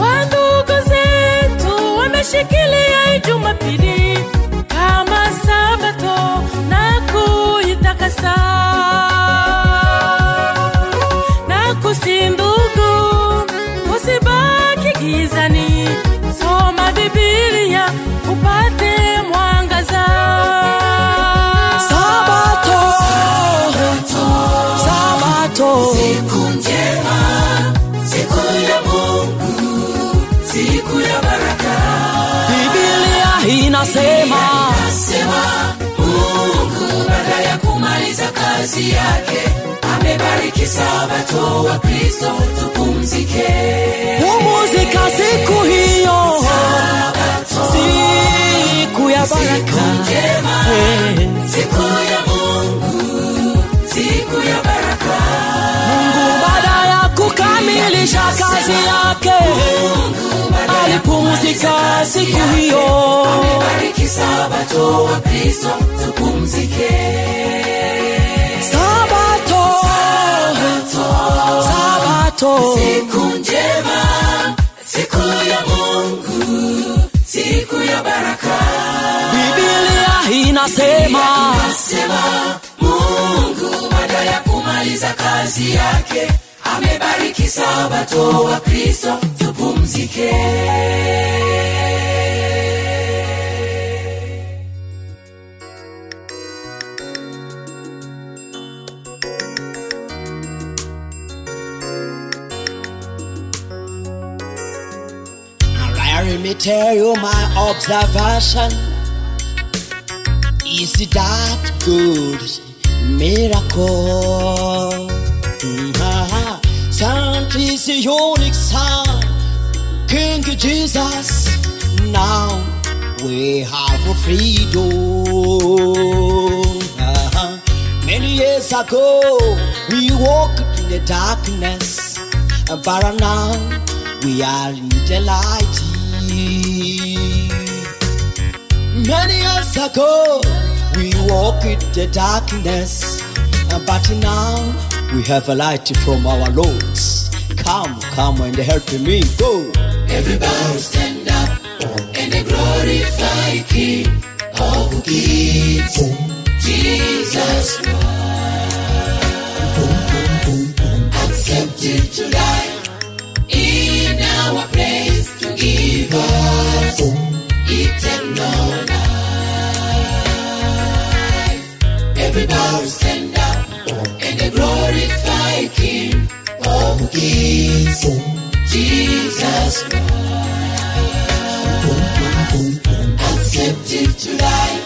Wandugu zetu wameshikilia Jumapili kuitakasa na kusindugu, usibaki gizani, soma Biblia upate mwangaza. Sabato, Sabato, siku njema siku ya mungu siku ya baraka. Biblia inasema kazi yake. Amebariki sabato wa kristo tupumzike. Pumzika siku hiyo, siku ya baraka. njema. Siku ya mungu. Siku ya baraka. Mungu baada ya kukamilisha kazi yake alipumzika siku hiyo. amebariki sabato wa kristo tupumzike Sabato, siku njema siku ya mungu siku ya baraka. Biblia inasema nasema mungu baada ya kumaliza kazi yake amebariki sabato wa kristo. Tupumzike me tell you my observation. Is that good miracle? Mhm. Saint is a unique son, King Jesus. Now we have freedom. Uh-huh. Many years ago, we walked in the darkness, but now we are in the light. Many years ago, we walked in the darkness, but now we have a light from our Lord. Come, come and help me go. Everybody stand up and glorify King of Kings, Jesus Christ. Accepted to die in our place. Eat and know life. Every bar stand up and they glorify King of Kings, Jesus Christ. Accepted to die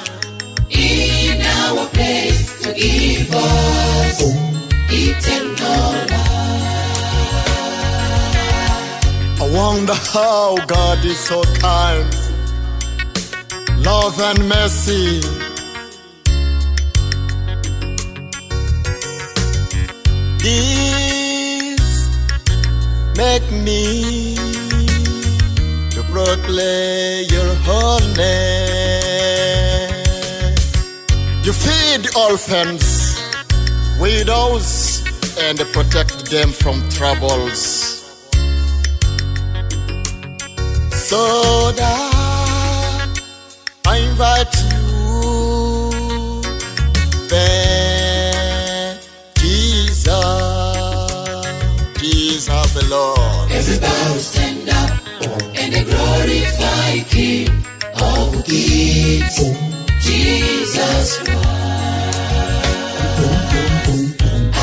in our place to give us eternal life. I wonder how God is so kind love and mercy. This make me to proclaim your holiness. You feed orphans, widows, and protect them from troubles. So that I invite you, then Jesus, Jesus the Lord. Everybody stand up and they glorify King of Kings, Jesus Christ.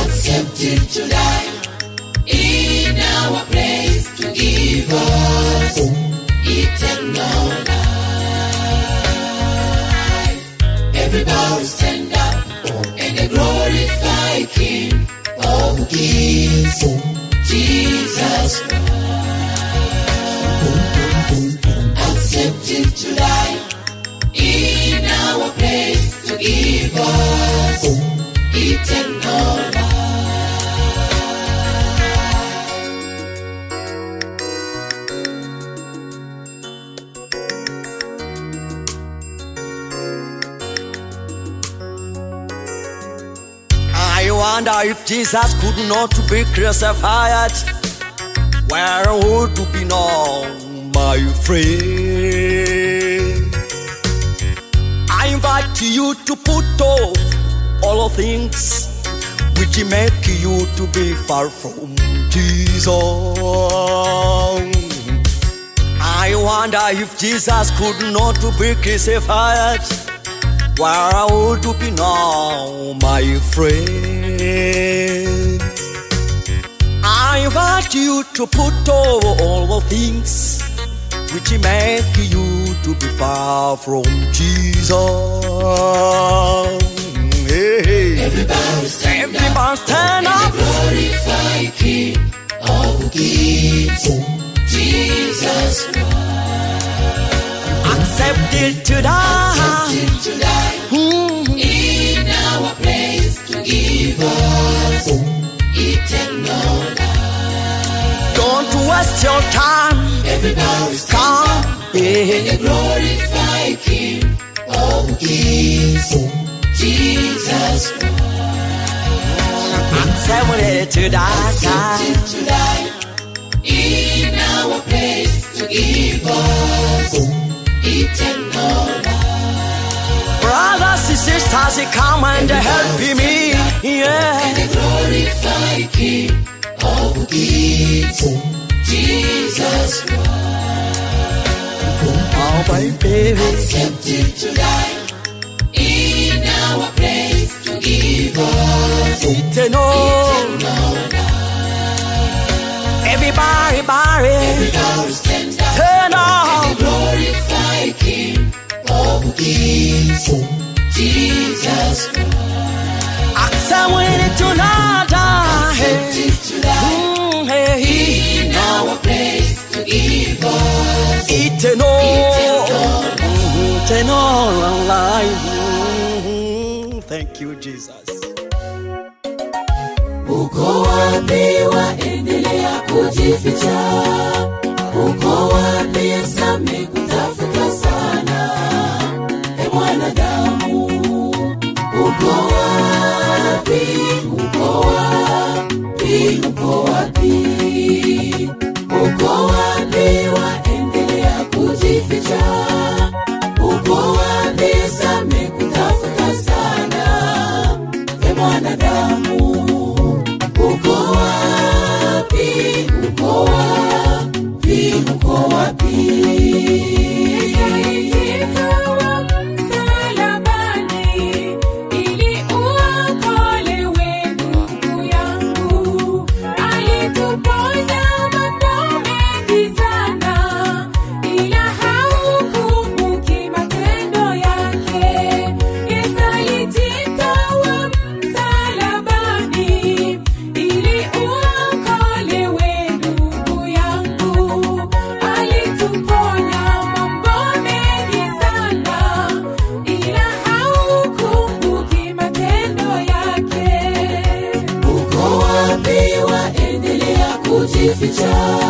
Accepted to die in our place to give us eternal life. Everybody stand up and glorify King of Kings, Jesus Christ. Accepted to die in our place to give us eternal wonder if Jesus could not be crucified, where would you be now, my friend? I invite you to put off all things which make you to be far from Jesus. I wonder if Jesus could not be crucified. Where would you be now, my friend? I invite you to put over all the things which make you to be far from Jesus. Everybody stand Everybody stand up. glorify King of Kings, Jesus Christ. Accepted to die. Accepted Don't waste your time. Everybody stand Come. Yeah. and you glorify King of Kings, Jesus Christ. Accepted to die. Accepted to die in our place to give us eternal life. Brothers and sisters, come and help me. Yeah. and glorify King of Kings, Jesus Christ. Oh, baby. Accepted to die in our place to give us Eternal. eternal life. Everybody, body. Everybody stand up Turn and on. glorify King of Kings, Jesus Christ. Accepted to not die. Accepted to die Mm, hey. Thank you, Jesus. Uko wapi waendelea kujificha? Uko kutafuta sana? E mwanadamu, uko wapi? Uko? Uko wapi waendelea kujificha? Uko wapi Same kutafuta sana? E mwanadamu uko wapi? Uko wapi? Uko? Kujificha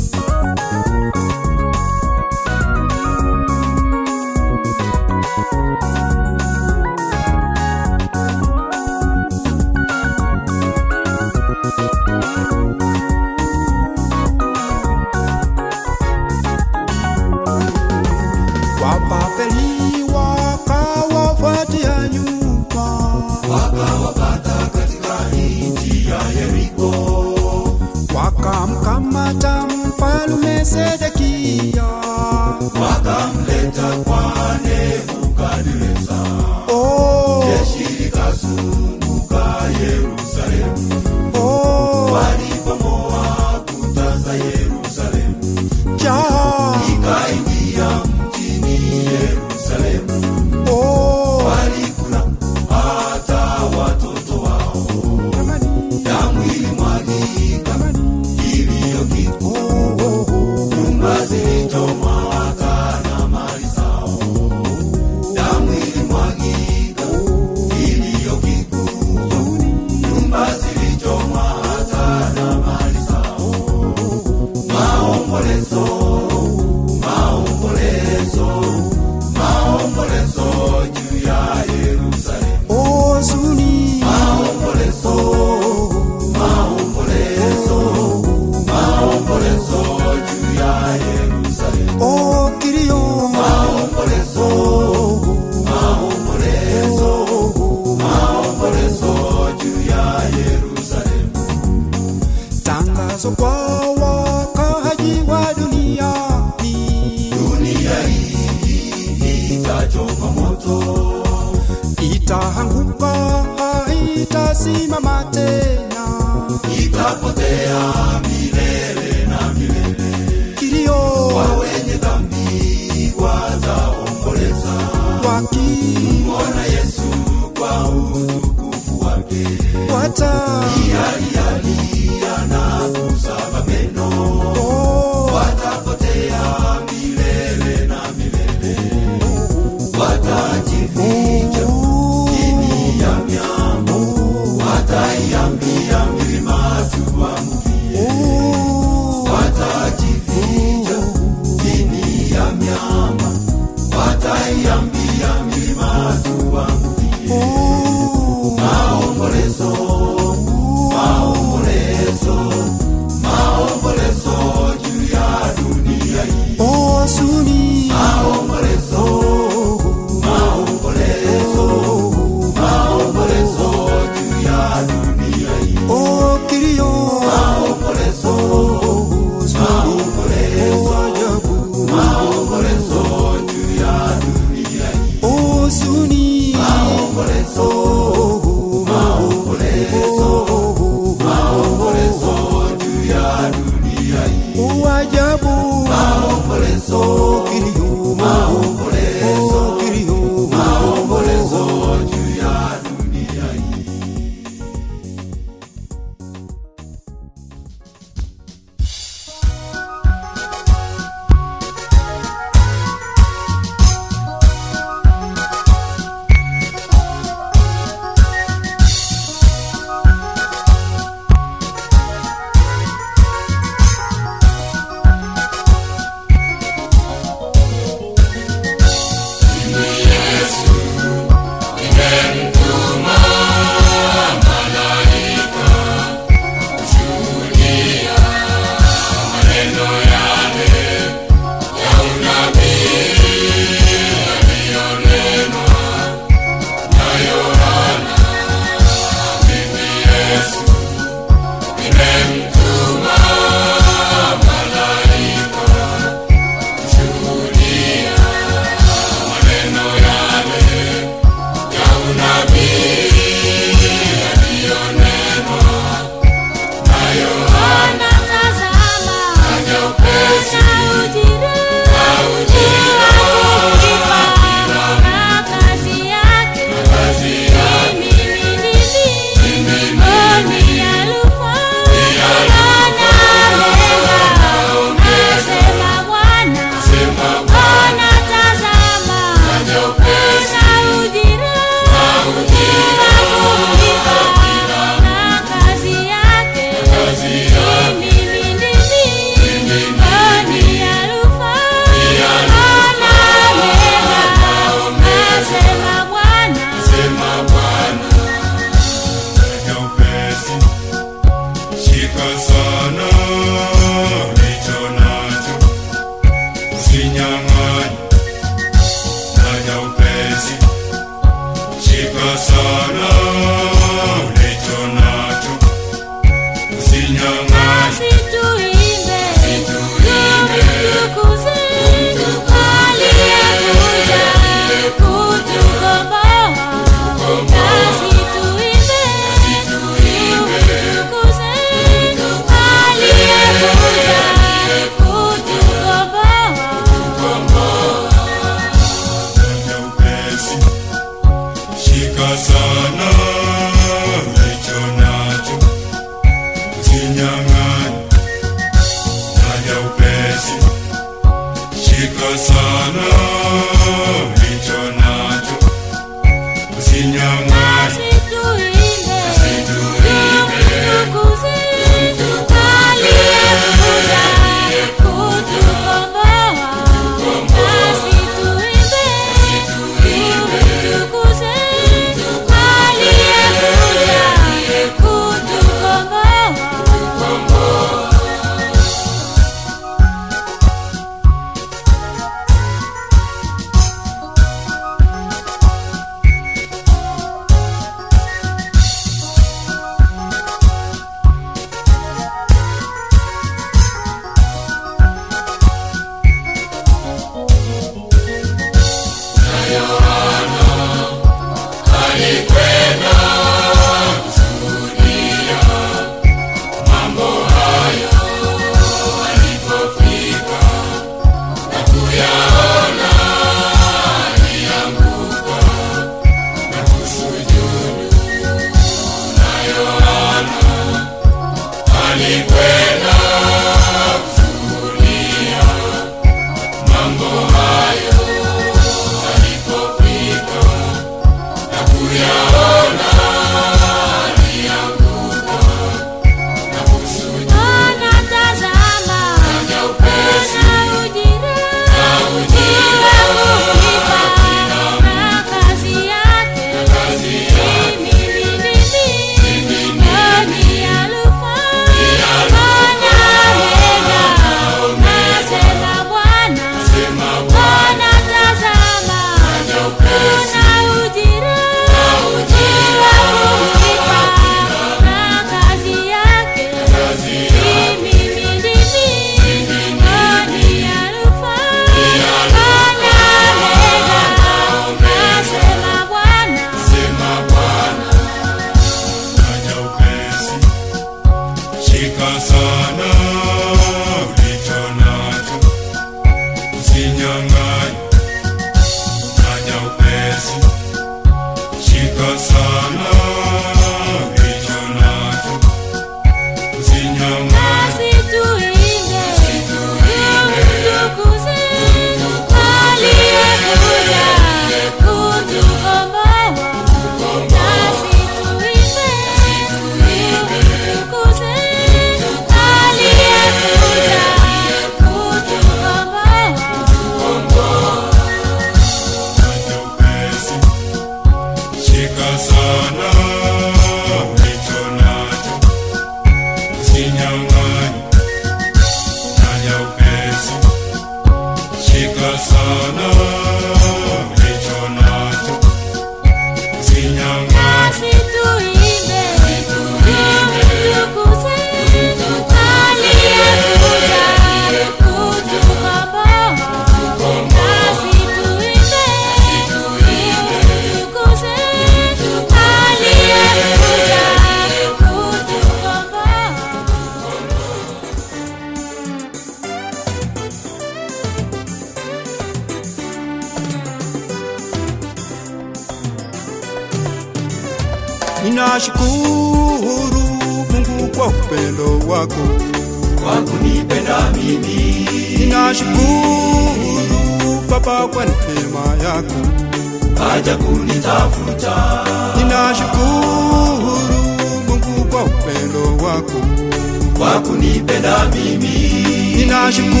upendo wako kwa kunipenda mimi. Ninashukuru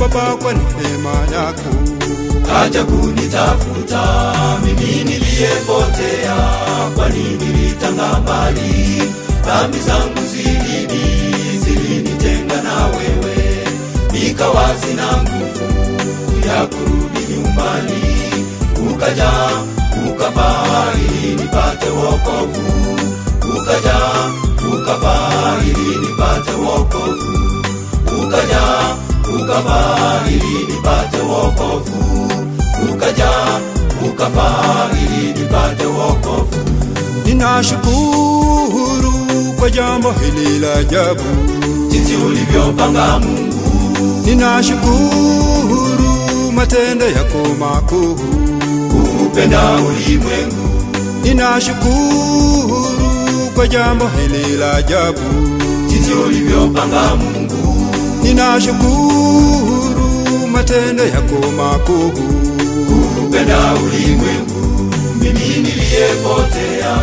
Baba kwa neema yako. Haja kunitafuta mimi niliyepotea. Kwani nilitanga mbali? Dhambi zangu zilini zilinitenga na wewe. Nikawa sina nguvu ya kurudi nyumbani. Ukaja ukafaa ili nipate wokovu ukaja ukafa ili nipate wokovu. Ukaja ukafa ili nipate wokovu. Ukaja ukafa ili nipate wokovu. Ninashukuru kwa jambo hili la ajabu. Jinsi ulivyopanga Mungu. Ninashukuru matendo yako makuu. Kuupenda ulimwengu. Ninashukuru kwa jambo hili la ajabu. Jinsi ulivyopanga Mungu. Ninashukuru matendo yako makuu kupenda ulimwengu mimi niliyepotea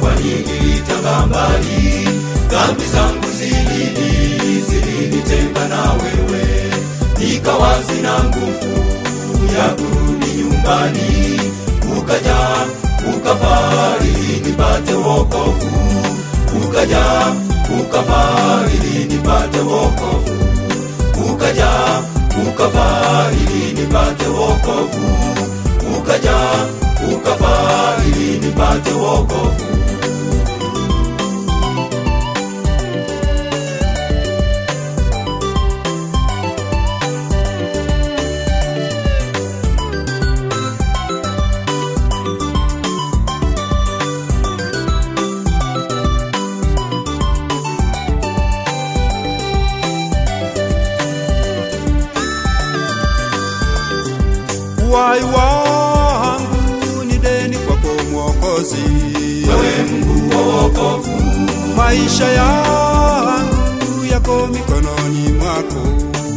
kwani nilitanga mbali. Dhambi zangu zilini zilinitenga na wewe. Nikawa sina nguvu ya kurudi nyumbani. Ukaja ukavaa ili nipate wokovu ukaja ukafa ili nipate wokovu. Ukaja ukafa ili nipate wokovu. Ukaja ukafa ili nipate wokovu maisha yangu yako mikononi mwako.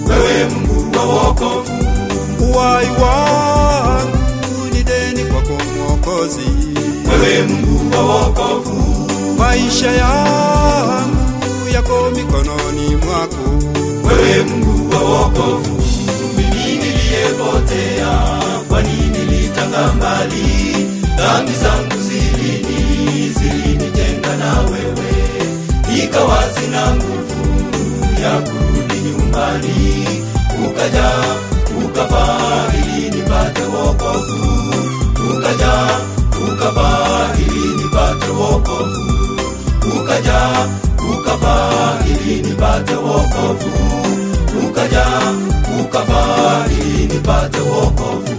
wewe Mungu wa wokovu. Uhai wangu ni deni kwako Mwokozi, wewe Mungu wa wokovu. Maisha yangu yako mikononi mwako. wewe Mungu wa wokovu. Mimi niliyepotea kwani nilitanga mbali? Dhambi nikawa na nguvu ya kurudi nyumbani. Ukaja ukavaa ili nipate wokovu. Ukaja ukavaa ili nipate wokovu. Ukaja ukavaa ili nipate wokovu. Ukaja ukavaa ili nipate wokovu.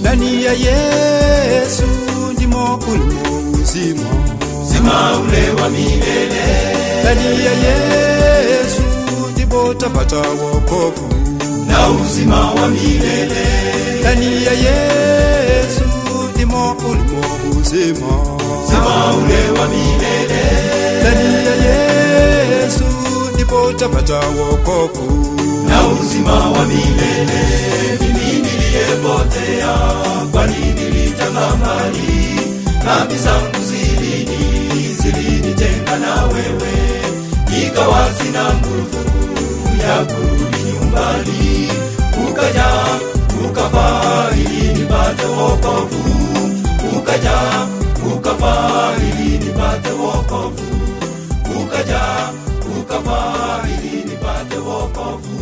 Ndani ya Yesu ndimo ulimo uzima, uzima ule wa milele ndani ya Yesu ndipo tapata wokovu. Na uzima wa milele. Ndani ya Yesu ndimo ulimo uzima uzima ule wa milele. Ndani Yesu ndipo tapata wokovu. Na uzima wa milele. Mimi kwani nilitangamani? Dhambi zangu zilini zilini imenitenga na wewe, ikawa sina nguvu ya kurudi nyumbani, ukaja ukafa ili nipate wokovu, ukaja ukafa ili nipate wokovu, ukaja ukafa ili nipate wokovu.